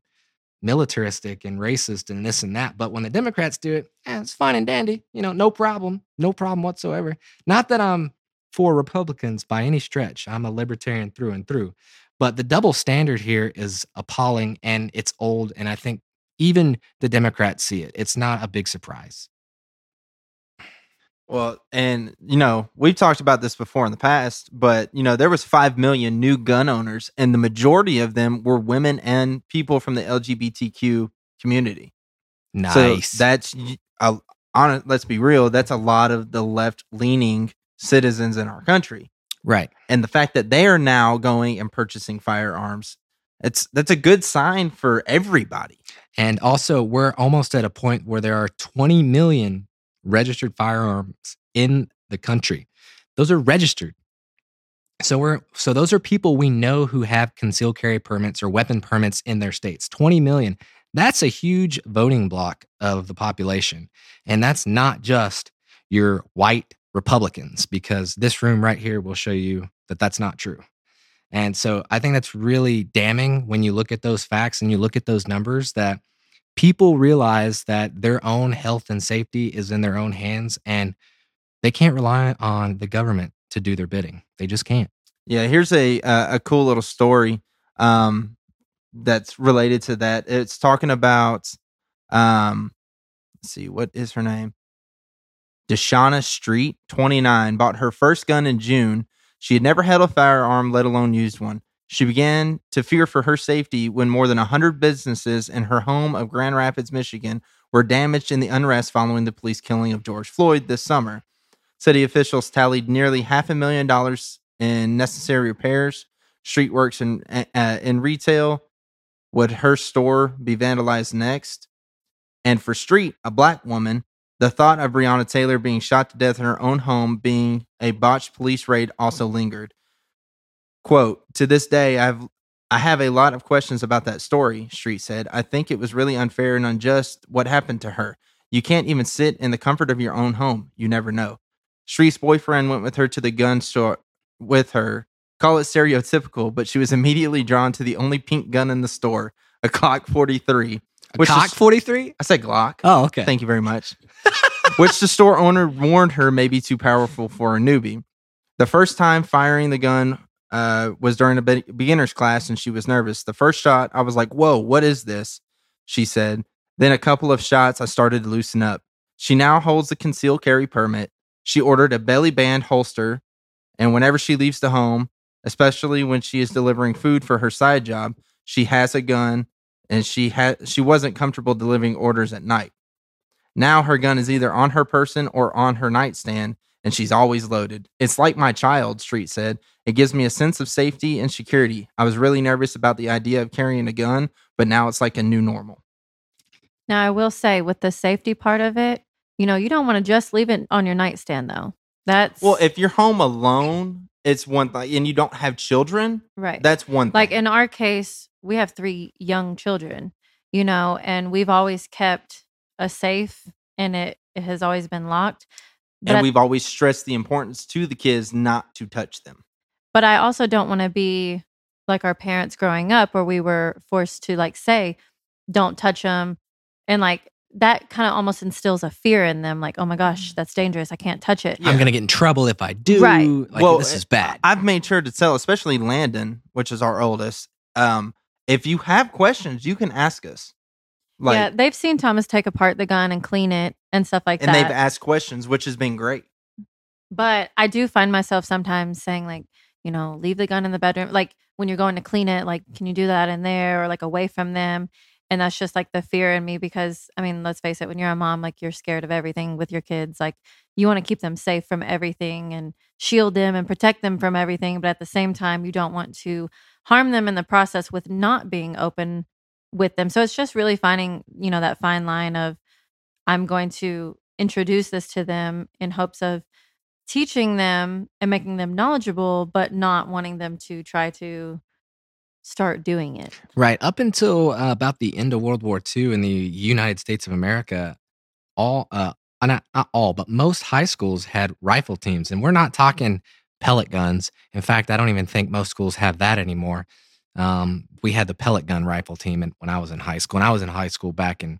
militaristic and racist and this and that. But when the Democrats do it, eh, it's fine and dandy, you know, no problem, no problem whatsoever. Not that I'm for Republicans by any stretch. I'm a libertarian through and through. But the double standard here is appalling and it's old. And I think even the Democrats see it. It's not a big surprise. Well, and you know, we've talked about this before in the past, but you know, there was 5 million new gun owners and the majority of them were women and people from the LGBTQ community. Nice. So that's a, on let's be real, that's a lot of the left-leaning citizens in our country. right. And the fact that they are now going and purchasing firearms, it's that's a good sign for everybody. And also, we're almost at a point where there are 20 million registered firearms in the country. Those are registered. So we're so those are people we know who have concealed carry permits or weapon permits in their states. 20 million. That's a huge voting bloc of the population. And that's not just your white Republicans because this room right here will show you that that's not true. And so I think that's really damning when you look at those facts and you look at those numbers that people realize that their own health and safety is in their own hands and they can't rely on the government to do their bidding. They just can't. Yeah, here's a uh, a cool little story um, that's related to that. It's talking about um, let's see, what is her name? Deshauna Street, 29, bought her first gun in June. She had never held a firearm, let alone used one. She began to fear for her safety when more than 100 businesses in her home of Grand Rapids, Michigan, were damaged in the unrest following the police killing of George Floyd this summer. City officials tallied nearly half a million dollars in necessary repairs. Street works in uh, in retail. Would her store be vandalized next? And for Street, a black woman, the thought of Breonna Taylor being shot to death in her own home being a botched police raid also lingered. Quote, to this day, I've I have a lot of questions about that story, Street said. I think it was really unfair and unjust what happened to her. You can't even sit in the comfort of your own home. You never know. Street's boyfriend went with her to the gun store with her. Call it stereotypical, but she was immediately drawn to the only pink gun in the store, a Glock 43. A Which cock 43? I said Glock. Oh, okay. Thank you very much. Which the store owner warned her may be too powerful for a newbie. The first time firing the gun uh, was during a be- beginner's class and she was nervous. The first shot, I was like, whoa, what is this? She said. Then a couple of shots, I started to loosen up. She now holds a concealed carry permit. She ordered a belly band holster. And whenever she leaves the home, especially when she is delivering food for her side job, she has a gun and she had she wasn't comfortable delivering orders at night. Now her gun is either on her person or on her nightstand, and she's always loaded. It's like my child, Street said. It gives me a sense of safety and security. I was really nervous about the idea of carrying a gun, but now it's like a new normal. Now, I will say with the safety part of it, you know, you don't want to just leave it on your nightstand though. That's Well, if you're home alone, it's one thing, and you don't have children, right. that's one thing. like in our case, we have three young children, you know, and we've always kept a safe and it, it has always been locked. But and we've always stressed the importance to the kids not to touch them. But I also don't want to be like our parents growing up where we were forced to like say, don't touch them. And like that kind of almost instills a fear in them like, oh my gosh, that's dangerous. I can't touch it. Yeah. I'm going to get in trouble if I do. Right. Like, Well, this is bad. I've made sure to tell, especially Landon, which is our oldest. Um, if you have questions, you can ask us. Like, yeah, they've seen Thomas take apart the gun and clean it and stuff like and that. And they've asked questions, which has been great. But I do find myself sometimes saying like, you know, leave the gun in the bedroom. Like when you're going to clean it, like, can you do that in there or like away from them? and that's just like the fear in me because I mean, let's face it, when you're a mom, like you're scared of everything with your kids. Like you want to keep them safe from everything and shield them and protect them from everything, but at the same time, you don't want to harm them in the process with not being open with them. So it's just really finding, you know, that fine line of I'm going to introduce this to them in hopes of teaching them and making them knowledgeable, but not wanting them to try to start doing it. Right. Up until uh, about the end of World War II in the United States of America, all, uh, uh, not, not all, but most high schools had rifle teams. And we're not talking pellet guns. In fact, I don't even think most schools have that anymore. Um, we had the pellet gun rifle team when I was in high school. And I was in high school back in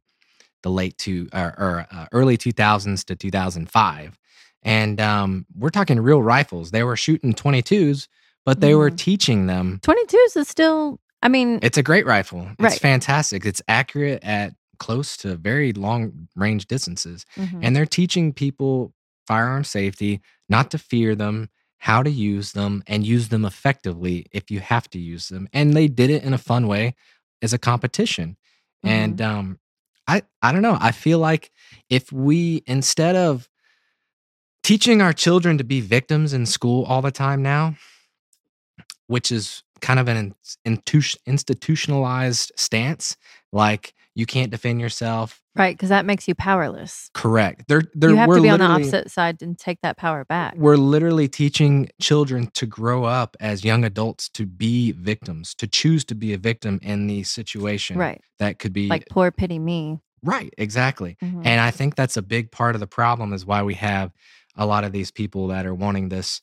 the late two or, or uh, early 2000s to 2005. And um, we're talking real rifles. They were shooting 22s but they were Mhm. teaching them 22s is still, I mean, it's a great rifle it's Right. fantastic it's accurate at close to very long range distances mhm. and they're teaching people firearm safety not to fear them how to use them and use them effectively if you have to use them and they did it in a fun way as a competition and um i i don't know i feel like if we instead of teaching our children to be victims in school all the time now which is kind of an institutionalized stance like you can't defend yourself right, because that makes you powerless. correct they're they're you have we're to be on the opposite side and take that power back. we're literally teaching children to grow up as young adults to be victims to choose to be a victim in the situation Right. that could be Like, poor pity me. right exactly Mhm. and i think that's a big part of the problem is why we have a lot of these people that are wanting this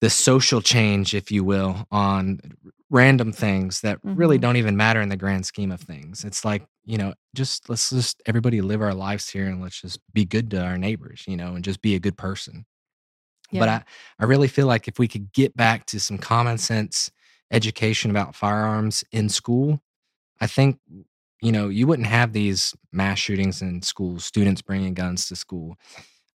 this social change if you will on random things that really Mhm. don't even matter in the grand scheme of things it's like you know just let's just everybody live our lives here and let's just be good to our neighbors you know and just be a good person but I, I really feel like if we could get back to some common sense education about firearms in school, I think, you know, you wouldn't have these mass shootings in schools, students bringing guns to school.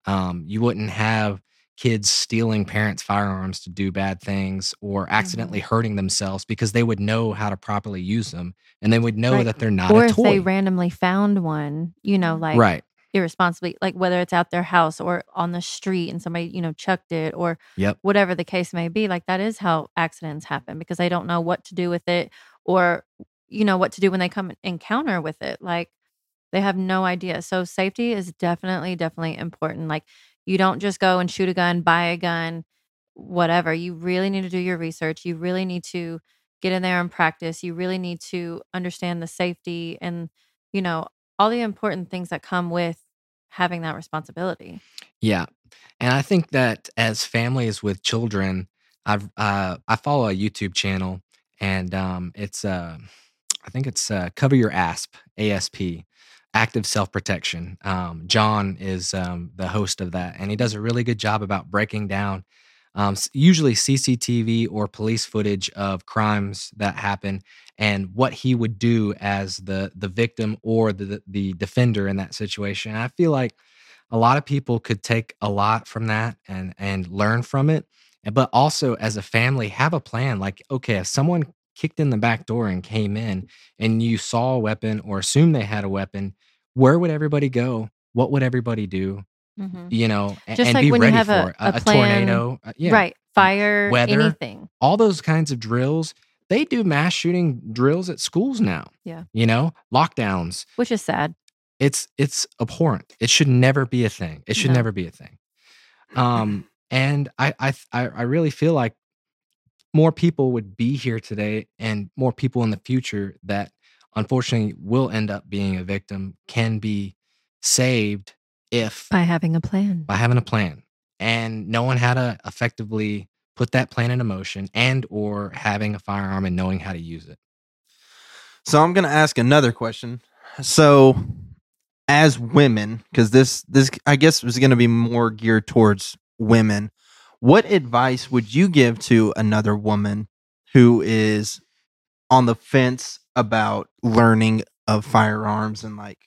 Um, you wouldn't have kids stealing parents' firearms to do bad things or accidentally Mm-hmm. hurting themselves because they would know how to properly use them and they would know Right. that they're not or a if toy. they randomly found one, you know, like right. irresponsibly, like whether it's out their house or on the street and somebody, you know, chucked it or Yep. whatever the case may be, like that is how accidents happen because they don't know what to do with it or, you know, what to do when they come encounter with it. Like they have no idea. So safety is definitely, definitely important. Like you don't just go and shoot a gun, buy a gun, whatever. You really need to do your research. You really need to get in there and practice. You really need to understand the safety and, you know, all the important things that come with having that responsibility. Yeah. And I think that as families with children, I've uh, I follow a YouTube channel and um, it's uh, I think it's uh, Cover Your ASP ASP Active Self Protection. Um, John is um, the host of that, and he does a really good job about breaking down um, usually CCTV or police footage of crimes that happen and what he would do as the the victim or the the defender in that situation. And I feel like a lot of people could take a lot from that and and learn from it but also as a family have a plan like okay if someone kicked in the back door and came in and you saw a weapon or assumed they had a weapon where would everybody go what would everybody do you know a- Just and like be when you have a- for a a, plan- tornado uh, yeah Right. Fire, Weather. anything. all those kinds of drills they do mass shooting drills at schools now Yeah. you know lockdowns Which is sad. it's it's abhorrent. It should never be a thing. It should No. never be a thing. Um, and I I I really feel like more people would be here today, and more people in the future that unfortunately will end up being a victim can be saved if By having a plan. by having a plan and knowing how to effectively put that plan into motion and or having a firearm and knowing how to use it. So I'm going to ask another question. So, as women, because this this I guess was going to be more geared towards women, what advice would you give to another woman who is on the fence about learning of firearms and like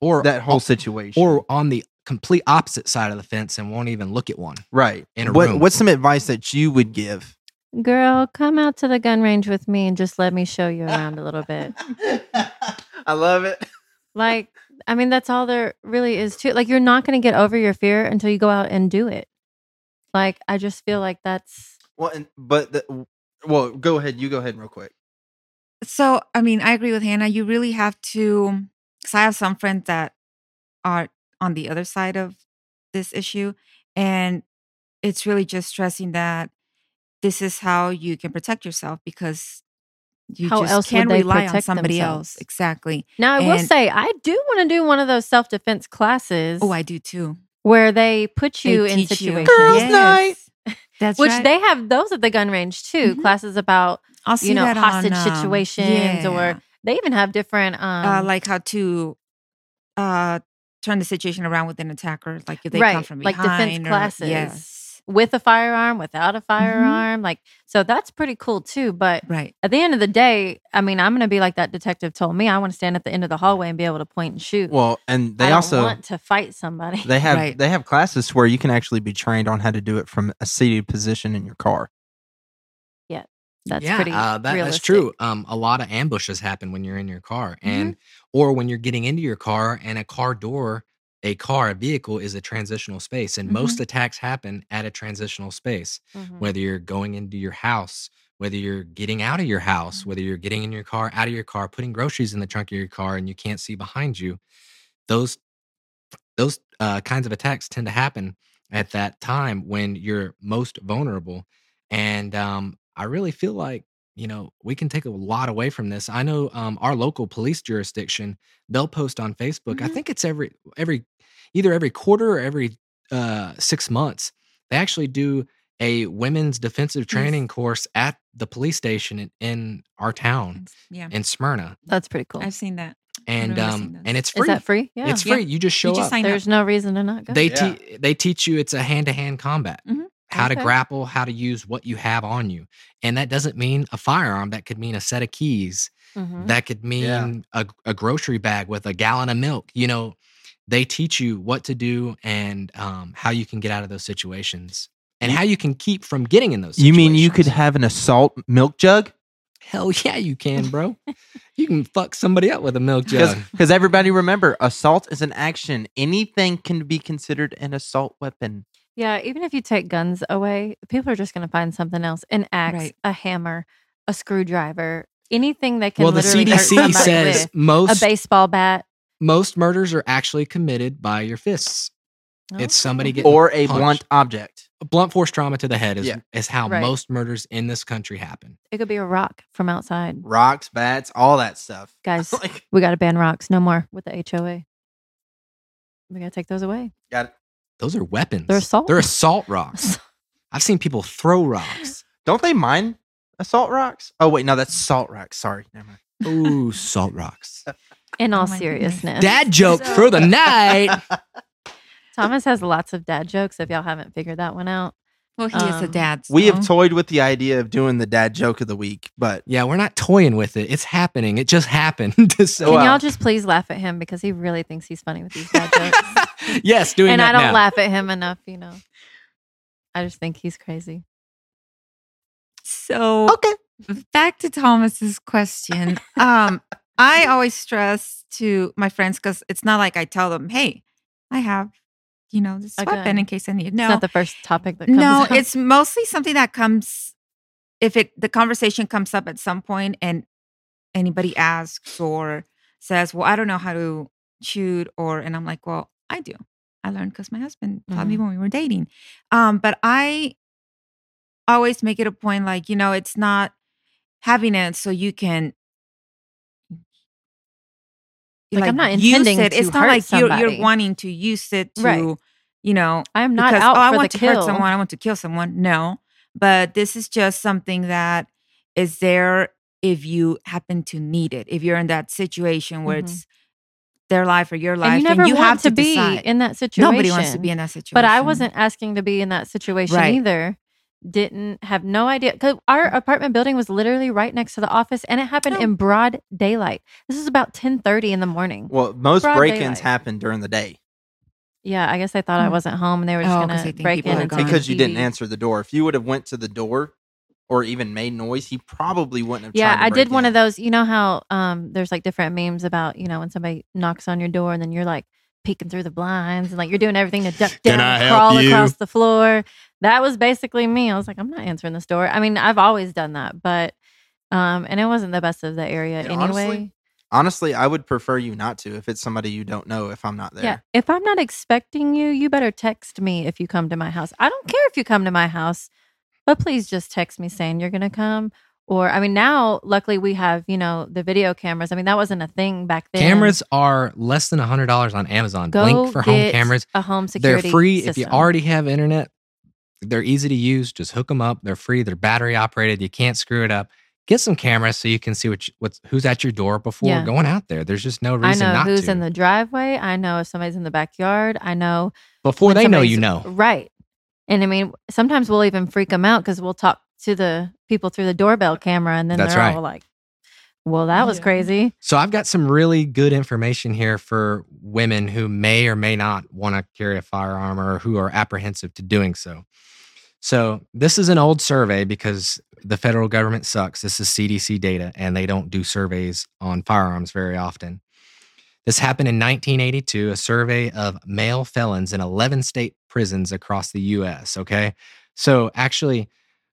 Or that whole situation? or on the complete opposite side of the fence and won't even look at one. right. in a what, room. What's some advice that you would give? Girl, come out to the gun range with me and just let me show you around a little bit. I love it. Like, I mean, that's all there really is to it. Like, you're not going to get over your fear until you go out and do it. Like, I just feel like that's Well, and, but the, well, go ahead. You go ahead real quick. So, I mean, I agree with Hannah. You really have to, because I have some friends that are on the other side of this issue. And it's really just stressing that this is how you can protect yourself because you How just else can't they rely on somebody themselves? else. Exactly. now. I will say, I do want to do one of those self defense classes Oh, I do too. Where they put They you in teach you. situations. Girls' night. That's Which right. they have those at the gun range too. Mhm. Classes about I'll see you know, hostage on, um, situations or they even have different um uh, like how to uh turn the situation around with an attacker, like if they come from from like defense or- classes. Yes. With a firearm, without Mm-hmm. a firearm. Like so that's pretty cool too. But Right. at the end of the day, I mean, I'm gonna be like that detective told me. I want to stand at the end of the hallway and be able to point and shoot. Well, and they don't also want to fight somebody. they have Right. they have classes where you can actually be trained on how to do it from a seated position in your car. Yeah, that's yeah, pretty uh, that, that's true. Um, a lot of ambushes happen when you're in your car, Mm-hmm. and or when you're getting into your car, and a car door, a car, a vehicle is a transitional space, and Mm-hmm. most attacks happen at a transitional space. Mhm. Whether you're going into your house, whether you're getting out of your house, Mm-hmm. whether you're getting in your car, out of your car, putting groceries in the trunk of your car, and you can't see behind you, those those uh, kinds of attacks tend to happen at that time when you're most vulnerable. And um, I really feel like you know we can take a lot away from this. I know um, our local police jurisdiction they'll post on Facebook. I Mhm. think it's every every either every quarter or every uh, six months. They actually do a women's defensive Yes. training course at the police station in, in our town Yeah. in Smyrna, That's pretty cool. I've seen that. and um and it's Is free. that free? Yeah. It's Yeah. free. You just show just up. sign There's no reason to not go. They Yeah. te- they teach you it's a hand to hand combat. Mhm. How to grapple, how to use what you have on you, and that doesn't mean a firearm. That could mean a set of keys. Mhm. That could mean Yeah. a, a grocery bag with a gallon of milk. You know, they teach you what to do and um, how you can get out of those situations and how you can keep from getting in those. Situations. You mean you could have an assault milk jug? Hell yeah, you can, bro. you can fuck somebody up with a milk jug. Because everybody remember, assault is an action. Anything can be considered an assault weapon. Yeah, even if you take guns away, people are just going to find something else: an axe, Right. a hammer, a screwdriver, anything they can. Well, the literally hurt CDC somebody says with. most a baseball bat. most murders are actually committed by your fists. It's somebody oh. getting Or a punched. blunt object. blunt force trauma to the head is Yeah. is how Right. most murders in this country happen. It could be a rock from outside. Rocks, bats, all that stuff. Guys, like, we got to ban rocks. No more with the HOA. We got to take those away. got it. Those are weapons. They're assault They're assault rocks. I've seen people throw rocks. Don't they mine assault rocks? Oh wait, no, that's salt rocks. Sorry, never mind. Ooh, salt rocks. In all Oh my goodness. seriousness, Dad joke for the night. Thomas has lots of dad jokes. If y'all haven't figured that one out, Well, he is a Um, dad. We have toyed with the idea of doing the dad joke of the week, but Yeah, we're not toying with it. It's happening. It just happened. so, can y'all just please laugh at him because he really thinks he's funny with these dad jokes. yes, doing and that I don't now. laugh at him enough. You know, I just think he's crazy. So okay. back to Thomas's question. Um, I always stress to my friends because it's not like I tell them, "Hey, I have, you know, this A weapon in case I need." No, It's not the first topic that comes. no, up. it's mostly something that comes if it the conversation comes up at some point and anybody asks or says, "Well, I don't know how to shoot," or and I'm like, "Well, I do. I learned because my husband taught me when we were dating." Um, but I always make it a point, like you know, it's not having it so you can. Like, I'm not use intending it. It's not like you're, you're wanting to use it to, Right. you know, I'm not because, out oh, I want to hurt someone. I want to kill someone. No, but this is just something that is there if you happen to need it. If you're in that situation where Mhm. it's their life or your life, and you never want have to, to, be decide. in that situation. Nobody wants to be in that situation. But I wasn't asking to be in that situation Right. either. Didn't have no idea because our apartment building was literally right next to the office, and it happened Oh. in broad daylight. This is about ten thirty in the morning. Well, most Broad break-ins daylight. happen during the day Yeah, I guess they thought I Hmm. wasn't home, and they were just Oh, 'cause gonna break in and gone. take the because you didn't answer the door. If you would have went to the door, or even made noise, he probably wouldn't have. Yeah, tried to I did break one of those. You know how um there's like different memes about, you know, when somebody knocks on your door and then you're like peeking through the blinds and like you're doing everything to duck down and crawl you? across the floor. That was basically me. I was like, I'm not answering this door. I mean, I've always done that, but um and it wasn't the best of the area And anyway. honestly, Honestly, I would prefer you not to if it's somebody you don't know. If I'm not there, Yeah. If I'm not expecting you, you better text me if you come to my house. I don't care if you come to my house, but please just text me saying you're going to come. Or, I mean, now, luckily, we have, you know, the video cameras. I mean, that wasn't a thing back then. Cameras are less than hundred dollars on Amazon. Go Blink for home cameras. A home security. They're free if you already have internet. They're easy to use. Just hook them up. They're free. They're battery operated. You can't screw it up. Get some cameras so you can see what you, what's who's at your door before Yeah. going out there. There's just no reason. I know not who's to. in the driveway. I know if somebody's in the backyard. I know before they know, you know. Right. And I mean, sometimes we'll even freak them out because we'll talk to the people through the doorbell camera, and then That's they're right. all like, "Well, that was Yeah. crazy." So I've got some really good information here for women who may or may not want to carry a firearm or who are apprehensive to doing so. So this is an old survey because the federal government sucks. This is CDC data and they don't do surveys on firearms very often. This happened in 1982, a survey of male felons in 11 state prisons across the US. Okay. So actually,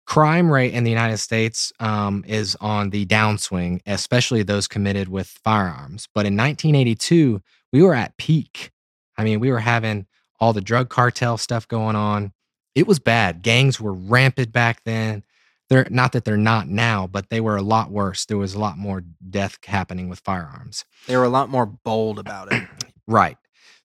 crime rate in the United States um, is on the downswing, especially those committed with firearms. But in 1982, we were at peak. I mean, we were having all the drug cartel stuff going on. It was bad. Gangs were rampant back then. They're not that they're not now, but they were a lot worse. There was a lot more death happening with firearms. they were a lot more bold about it. Right.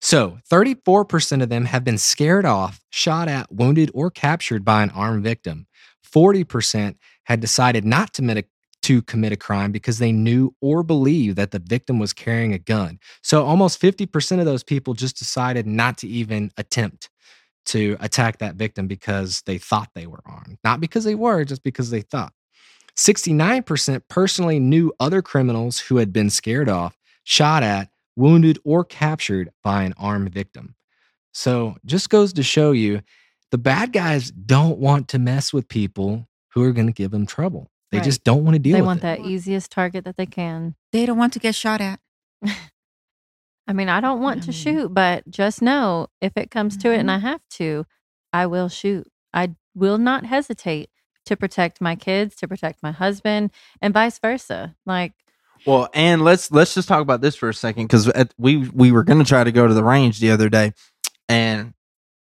So 34% of them have been scared off, shot at, wounded, or captured by an armed victim. 40% had decided not to commit a, to commit a crime because they knew or believed that the victim was carrying a gun. So almost 50% of those people just decided not to even attempt to attack that victim because they thought they were armed. Not because they were, just because they thought. 69% personally knew other criminals who had been scared off, shot at, wounded, or captured by an armed victim. So just goes to show you the bad guys don't want to mess with people who are going to give them trouble. They Right. just don't want to deal with that. They want it. that easiest target that they can. They don't want to get shot at. I mean, I don't want to Mm. shoot, but just know if it comes to it and Mhm. I have to, I will shoot. I will not hesitate to protect my kids, to protect my husband, and vice versa. Like, Well, and let's let's just talk about this for a second because we we were going to try to go to the range the other day, and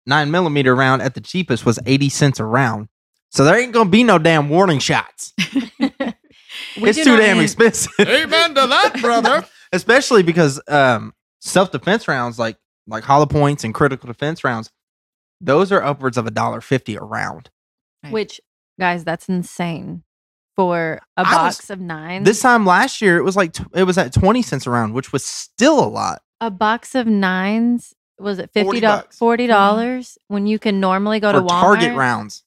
nine millimeter round at the cheapest was eighty cents a round. So there ain't gonna be no damn warning shots. it's too not- damn expensive. Amen to that, brother. Especially because um, self defense rounds like like hollow points and critical defense rounds, those are upwards of a dollar fifty a round. Which, guys, that's insane for a I was- box of nines. This time last year, it was like tw- it was at twenty cents a round, which was still a lot. a box of nines was it fifty dollars? Forty dollars when you can normally go for to Walmart. target rounds.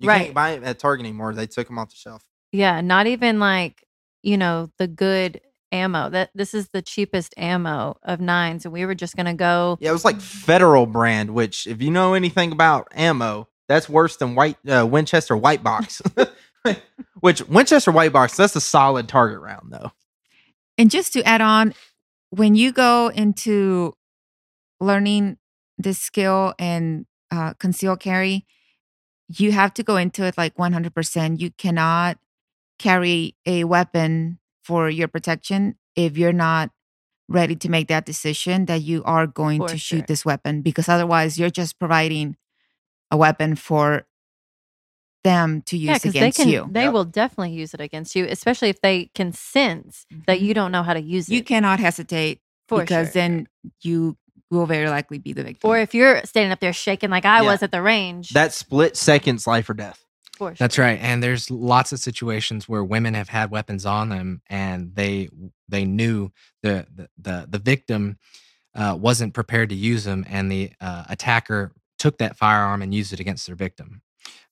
You Right. can't buy it at Target anymore. They took them off the shelf. Yeah, not even like you know the good ammo. That this is the cheapest ammo of nines, and we were just gonna go. Yeah, it was like Federal brand, which if you know anything about ammo, that's worse than white uh, Winchester white box. which Winchester white box, that's a solid target round though. And just to add on, when you go into learning this skill and uh, concealed carry, you have to go into it like 100%. You cannot carry a weapon for your protection if you're not ready to make that decision that you are going For to sure. shoot this weapon because otherwise you're just providing a weapon for them to Yeah, use they against can. you. They Yep. will definitely use it against you, especially if they can sense that Mhm. you don't know how to use it. you cannot hesitate for because sure. then you will very likely be the victim. or if you're standing up there shaking like I Yeah. was at the range. That split seconds life or death. for sure. That's right. And there's lots of situations where women have had weapons on them and they they knew the the the, the victim uh, wasn't prepared to use them and the uh, attacker took that firearm and used it against their victim.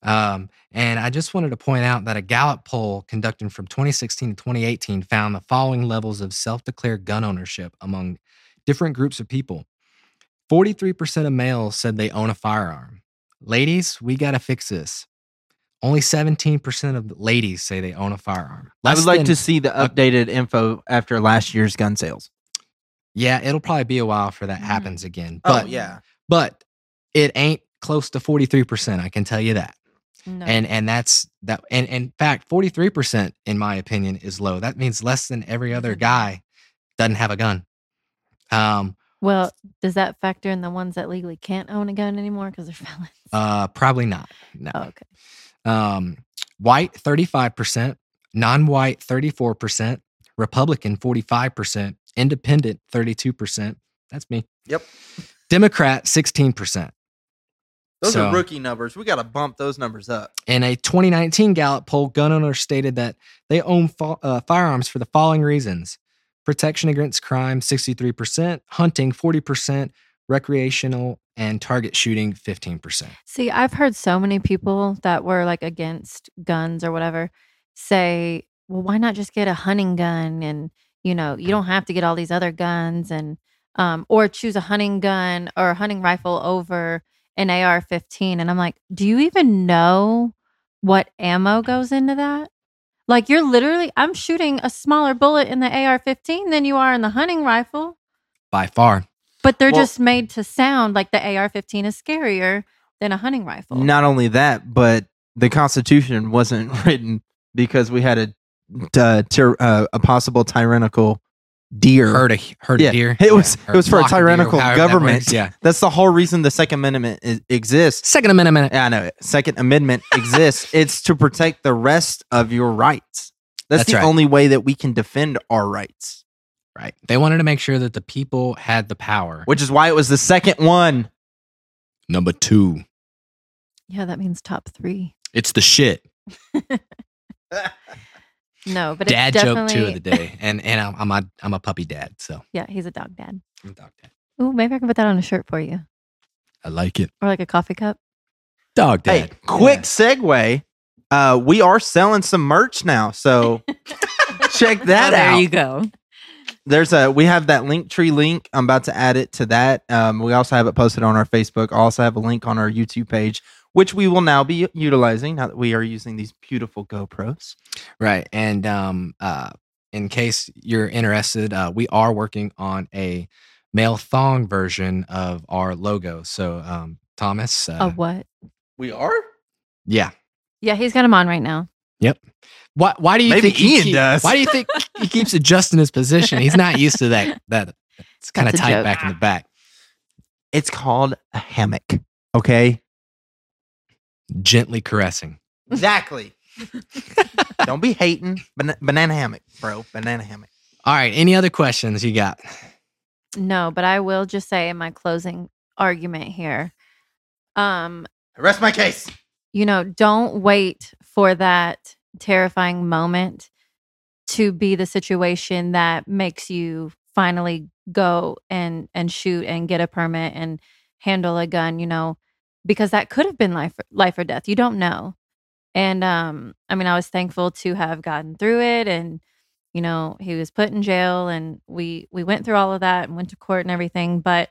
Um, and I just wanted to point out that a Gallup poll conducted from 2016 to 2018 found the following levels of self-declared gun ownership among different groups of people. 43% of males said they own a firearm. Ladies, we got to fix this. Only 17% of ladies say they own a firearm. I would like to see the a- updated info after last year's gun sales. Yeah, it'll probably be a while for that Mhm. happens again. Oh, yeah. but it ain't close to 43%, I can tell you that. No. And and that's that and, and in fact, 43% in my opinion is low. That means less than every other Mhm. guy doesn't have a gun. Um well, does that factor in the ones that legally can't own a gun anymore because they're felons? uh probably not. No. oh, okay. Um, white 35%, non-white 34%, Republican 45%, independent 32%. That's me. Yep. Democrat 16%. Those So- are rookie numbers. We got to bump those numbers up. In a 2019 Gallup poll, gun owners stated that they own fa- uh, firearms for the following reasons protection against crime 63%, hunting 40%, recreational and target shooting 15%. See, I've heard so many people that were like against guns or whatever say, well, why not just get a hunting gun? And, you know, you don't have to get all these other guns and, um, or choose a hunting gun or a hunting rifle over an AR 15. And I'm like, do you even know what ammo goes into that? Like, you're literally, I'm shooting a smaller bullet in the AR 15 than you are in the hunting rifle, By far. but they're Well- just made to sound like the AR 15 is scarier than a hunting rifle. Not only that, but the Constitution wasn't written because we had a uh, tyr- uh, a possible tyrannical deer. Herd a, herd Yeah, a deer. it was- or it was for a flock of deer, tyrannical that government. Yeah. That's the whole reason the Second Amendment i- exists. Second Amendment. Yeah, I know. it. Second Amendment exists. It's to protect the rest of your rights. That's, That's the right. only way that we can defend our rights. Right. They wanted to make sure that the people had the power. Which is why it was the second one. Number two, Yeah, that means top three. it's the shit. No, but dad it's joke definitely, two of the day, and and I'm I'm a I'm a puppy dad, so Yeah, he's a dog dad. I'm a dog dad. Ooh, maybe I can put that on a shirt for you, I like it. or like a coffee cup. Dog Hey, dad. quick segue. Uh, we are selling some merch now, so check that Oh, there you go. There's a we have that link tree link. I'm about to add it to that. Um, we also have it posted on our Facebook. I also have a link on our YouTube page, which we will now be utilizing now that we are using these beautiful GoPros. Right. And um uh in case you're interested, uh we are working on a male thong version of our logo. So um Thomas uh, a what? We are. yeah. Yeah, he's got him on right now. Yep. Why why do you Maybe think Ian keep- does. Why do you think he keeps adjusting his position? He's not used to that that it's kind of That's tight joke. back in the back. It's called a hammock. Okay. Gently caressing. Exactly. Don't be hating. Bana- banana hammock, bro. Banana hammock. All right. Any other questions you got? No, but I will just say in my closing argument here, um, Rest my case. you know, don't wait for that terrifying moment to be the situation that makes you finally go and and shoot and get a permit and handle a gun, you know, because that could have been life life or death. You don't know. And um I mean, I was thankful to have gotten through it and you know, he was put in jail and we we went through all of that and went to court and everything, but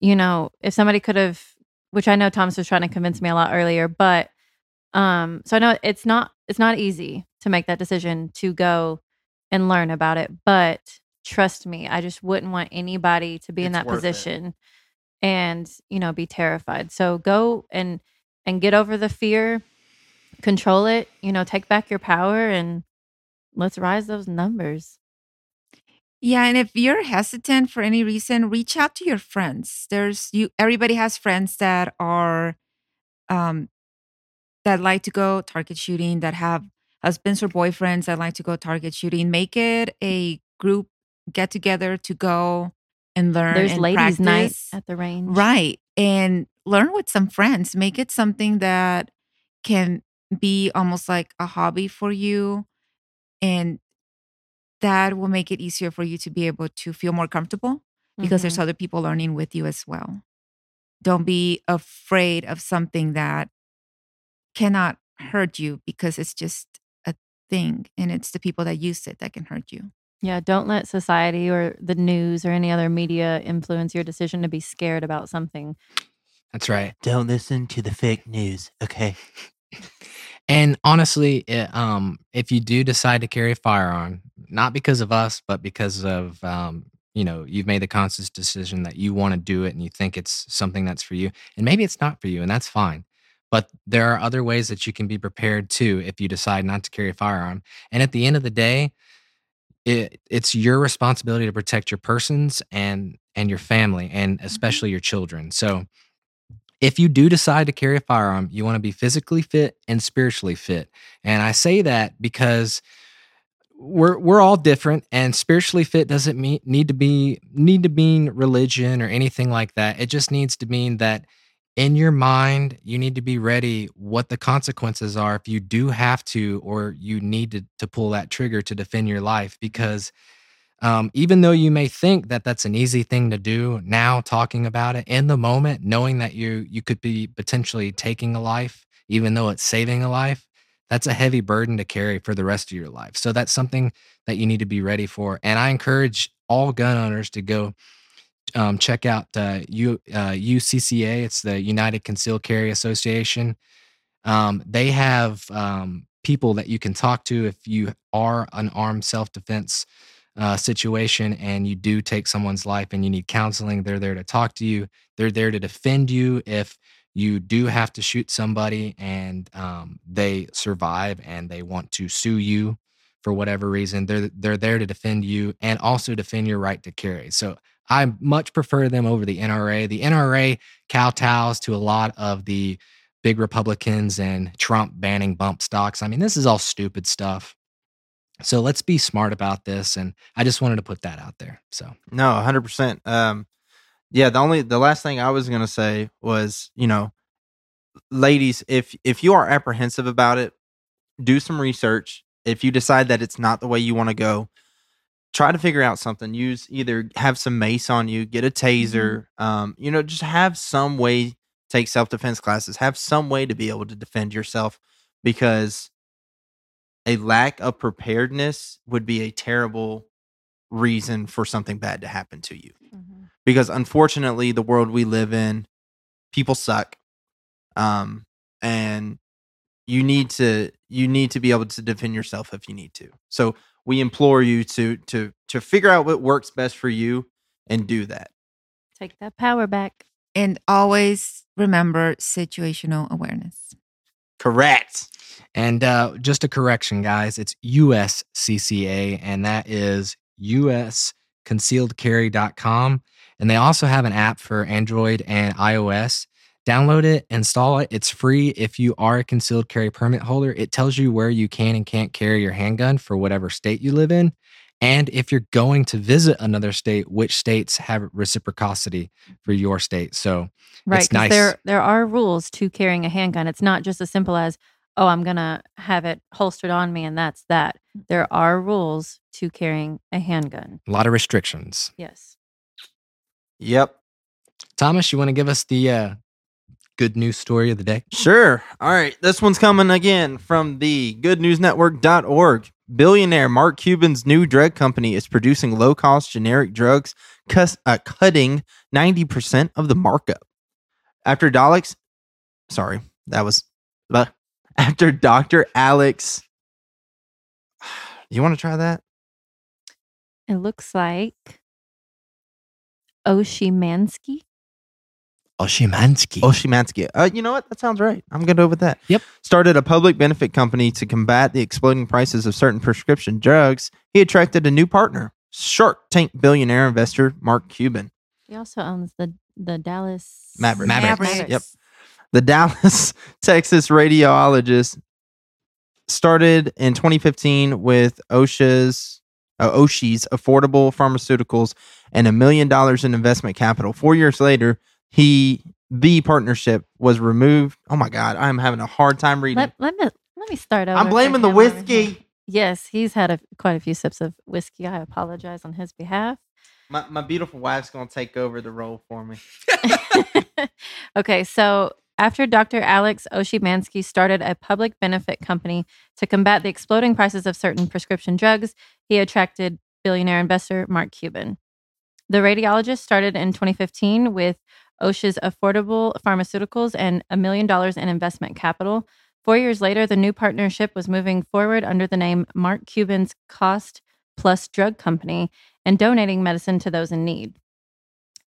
you know, if somebody could have which I know Thomas was trying to convince me a lot earlier, but um so I know it's not it's not easy to make that decision to go and learn about it, but trust me, I just wouldn't want anybody to be in that position. it. And, you know, be terrified. So go and and get over the fear, control it, you know, take back your power and let's rise those numbers. Yeah, and if you're hesitant for any reason, reach out to your friends. There's you everybody has friends that are um that like to go target shooting, that have husbands or boyfriends that like to go target shooting. Make it a group get together to go and learn. There's and ladies' night practice. at the range. Right. And learn with some friends. Make it something that can be almost like a hobby for you. And that will make it easier for you to be able to feel more comfortable because there's Mhm. other people learning with you as well. Don't be afraid of something that cannot hurt you because it's just a thing and it's the people that use it that can hurt you. Yeah, don't let society or the news or any other media influence your decision to be scared about something. That's right. Don't listen to the fake news. Okay. And honestly, it, um, if you do decide to carry a firearm, not because of us, but because of um, you know you've made the conscious decision that you want to do it and you think it's something that's for you, and maybe it's not for you, and that's fine. But there are other ways that you can be prepared too if you decide not to carry a firearm. And at the end of the day, it, it's your responsibility to protect your persons and and your family and mm-hmm. especially your children. So if you do decide to carry a firearm, you want to be physically fit and spiritually fit. And I say that because we're we're all different and spiritually fit doesn't mean need to be need to mean religion or anything like that. It just needs to mean that in your mind, you need to be ready what the consequences are if you do have to or you need to, to pull that trigger to defend your life because um, even though you may think that that's an easy thing to do now talking about it in the moment knowing that you you could be potentially taking a life even though it's saving a life that's a heavy burden to carry for the rest of your life. So that's something that you need to be ready for. And i encourage all gun owners to go um, check out uh, U, uh, UCCA. It's the United Concealed Carry Association. Um, they have um, people that you can talk to if you are an armed self defense uh, situation and you do take someone's life and you need counseling. They're there to talk to you. They're there to defend you if you do have to shoot somebody and um, they survive and they want to sue you for whatever reason. They're they're there to defend you and also defend your right to carry. So I much prefer them over the NRA. The NRA kowtows to a lot of the big Republicans and Trump banning bump stocks. I mean, this is all stupid stuff. So let's be smart about this. And I just wanted to put that out there. So No, hundred percent. Um, yeah. The only the last thing I was gonna say was, you know, ladies, if if you are apprehensive about it, do some research. If you decide that it's not the way you want to go, try to figure out something. Use either have some mace on you, get a taser, um, you know, just have some way. Take self defense classes. Have some way to be able to defend yourself because a lack of preparedness would be a terrible reason for something bad to happen to you. Mhm. Because unfortunately, the world we live in, people suck, um, and you need to you need to be able to defend yourself if you need to. So we implore you to to to figure out what works best for you and do that. Take that power back. And always remember situational awareness. Correct. And uh, just a correction, guys, it's USCCA, and that is usconcealedcarry.com. And they also have an app for Android and iOS. Download it, install it. It's free if you are a concealed carry permit holder. It tells you where you can and can't carry your handgun for whatever state you live in. And if you're going to visit another state, which states have reciprocity for your state. So Right. It's 'cause nice. there there are rules to carrying a handgun. It's not just as simple as, oh, I'm gonna have it holstered on me and that's that. There are rules to carrying a handgun. a lot of restrictions. Yes. Yep. Thomas, you want to give us the uh, good news story of the day? Sure. All right. This one's coming again from the goodnewsnetwork.org. Billionaire Mark Cuban's new drug company is producing low cost generic drugs, cus- uh, cutting 90% of the markup. After Daleks, sorry, that was, but after Dr. Alex, you want to try that? It looks like Oshimansky. Oshimansky. Oshimansky. Uh, you know what? That sounds right. I'm going to go with that. Yep. Started a public benefit company to combat the exploding prices of certain prescription drugs. He attracted a new partner, Shark Tank billionaire investor Mark Cuban. He also owns the the Dallas Mavericks. Mavericks. Yep. The Dallas, Texas radiologist started in 2015 with OSHA's uh, Oshi's affordable pharmaceuticals and a million dollars in investment capital. Four years later, he the partnership was removed. Oh my God, I'm having a hard time reading. Let, let me let me start over. I'm blaming the him over here. whiskey. Yes, he's had a, quite a few sips of whiskey. I apologize on his behalf. My, my beautiful wife's gonna take over the role for me. okay, so after Dr. Alex Oshimansky started a public benefit company to combat the exploding prices of certain prescription drugs, he attracted billionaire investor Mark Cuban. The radiologist started in 2015 with OSHA's affordable pharmaceuticals and a million dollars in investment capital. Four years later, the new partnership was moving forward under the name Mark Cuban's Cost Plus Drug Company and donating medicine to those in need.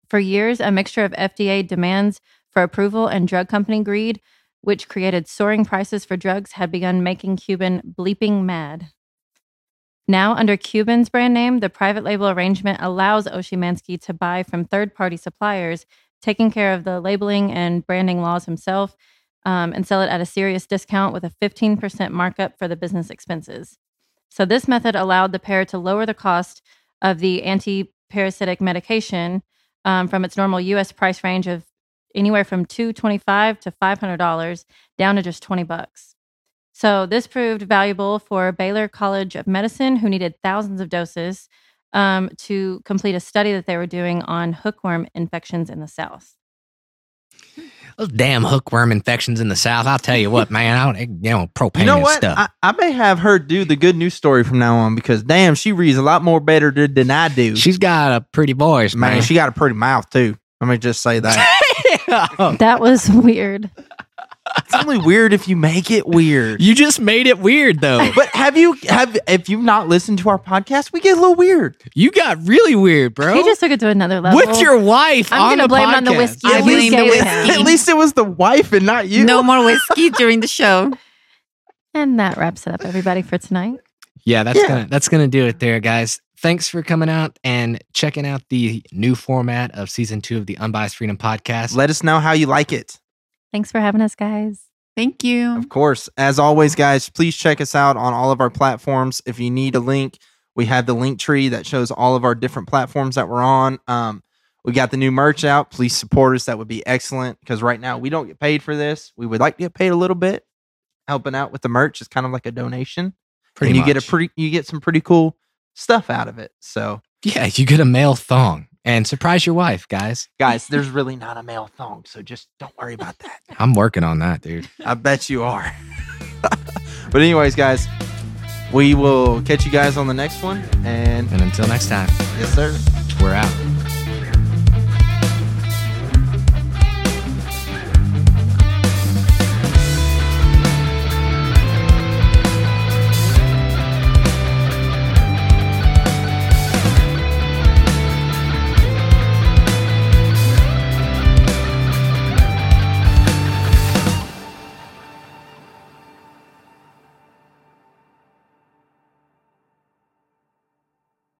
For years, a mixture of FDA demands for approval and drug company greed, which created soaring prices for drugs, had begun making Cuban bleeping mad. Now, under Cuban's brand name, the private label arrangement allows Oshimansky to buy from third party suppliers, taking care of the labeling and branding laws himself, um, and sell it at a serious discount with a 15% markup for the business expenses. So, this method allowed the pair to lower the cost of the anti parasitic medication um, from its normal US price range of anywhere from 225 to $500 down to just 20 bucks. So this proved valuable for Baylor College of Medicine, who needed thousands of doses um, to complete a study that they were doing on hookworm infections in the South. Those damn hookworm infections in the South. I'll tell you what, man. I don't, you know, propane You know what? stuff. I, I may have her do the good news story from now on because damn, she reads a lot more better than than I do. She's got a pretty voice, man. Man, she got a pretty mouth too. Let me just say that. That was weird. It's only weird if you make it weird. You just made it weird, though. But have you have if you've not listened to our podcast, we get a little weird. You got really weird, bro. He just took it to another level. With your wife I'm on gonna the blame it on the whiskey. I blame the whiskey. At least it was the wife and not you. No more whiskey during the show. And that wraps it up, everybody, for tonight. Yeah, that's Yeah. gonna that's gonna do it there, guys. Thanks for coming out and checking out the new format of season two of the Unbiased Freedom Podcast. Let us know how you like it. Thanks for having us, guys. Thank you. Of course, as always, guys, please check us out on all of our platforms. If you need a link, we have the link tree that shows all of our different platforms that we're on. Um, we got the new merch out. Please support us. That would be excellent because right now we don't get paid for this. We would like to get paid a little bit. Helping out with the merch is kind of like a donation, Pretty and you get a pretty, you get some pretty cool stuff out of it. So, yeah, you get a male thong and surprise your wife, guys. guys, there's really not a male thong, so just don't worry about that. I'm working on that, dude. I bet you are. but anyways, guys, we will catch you guys on the next one. And And until next time, yes, sir. we're out.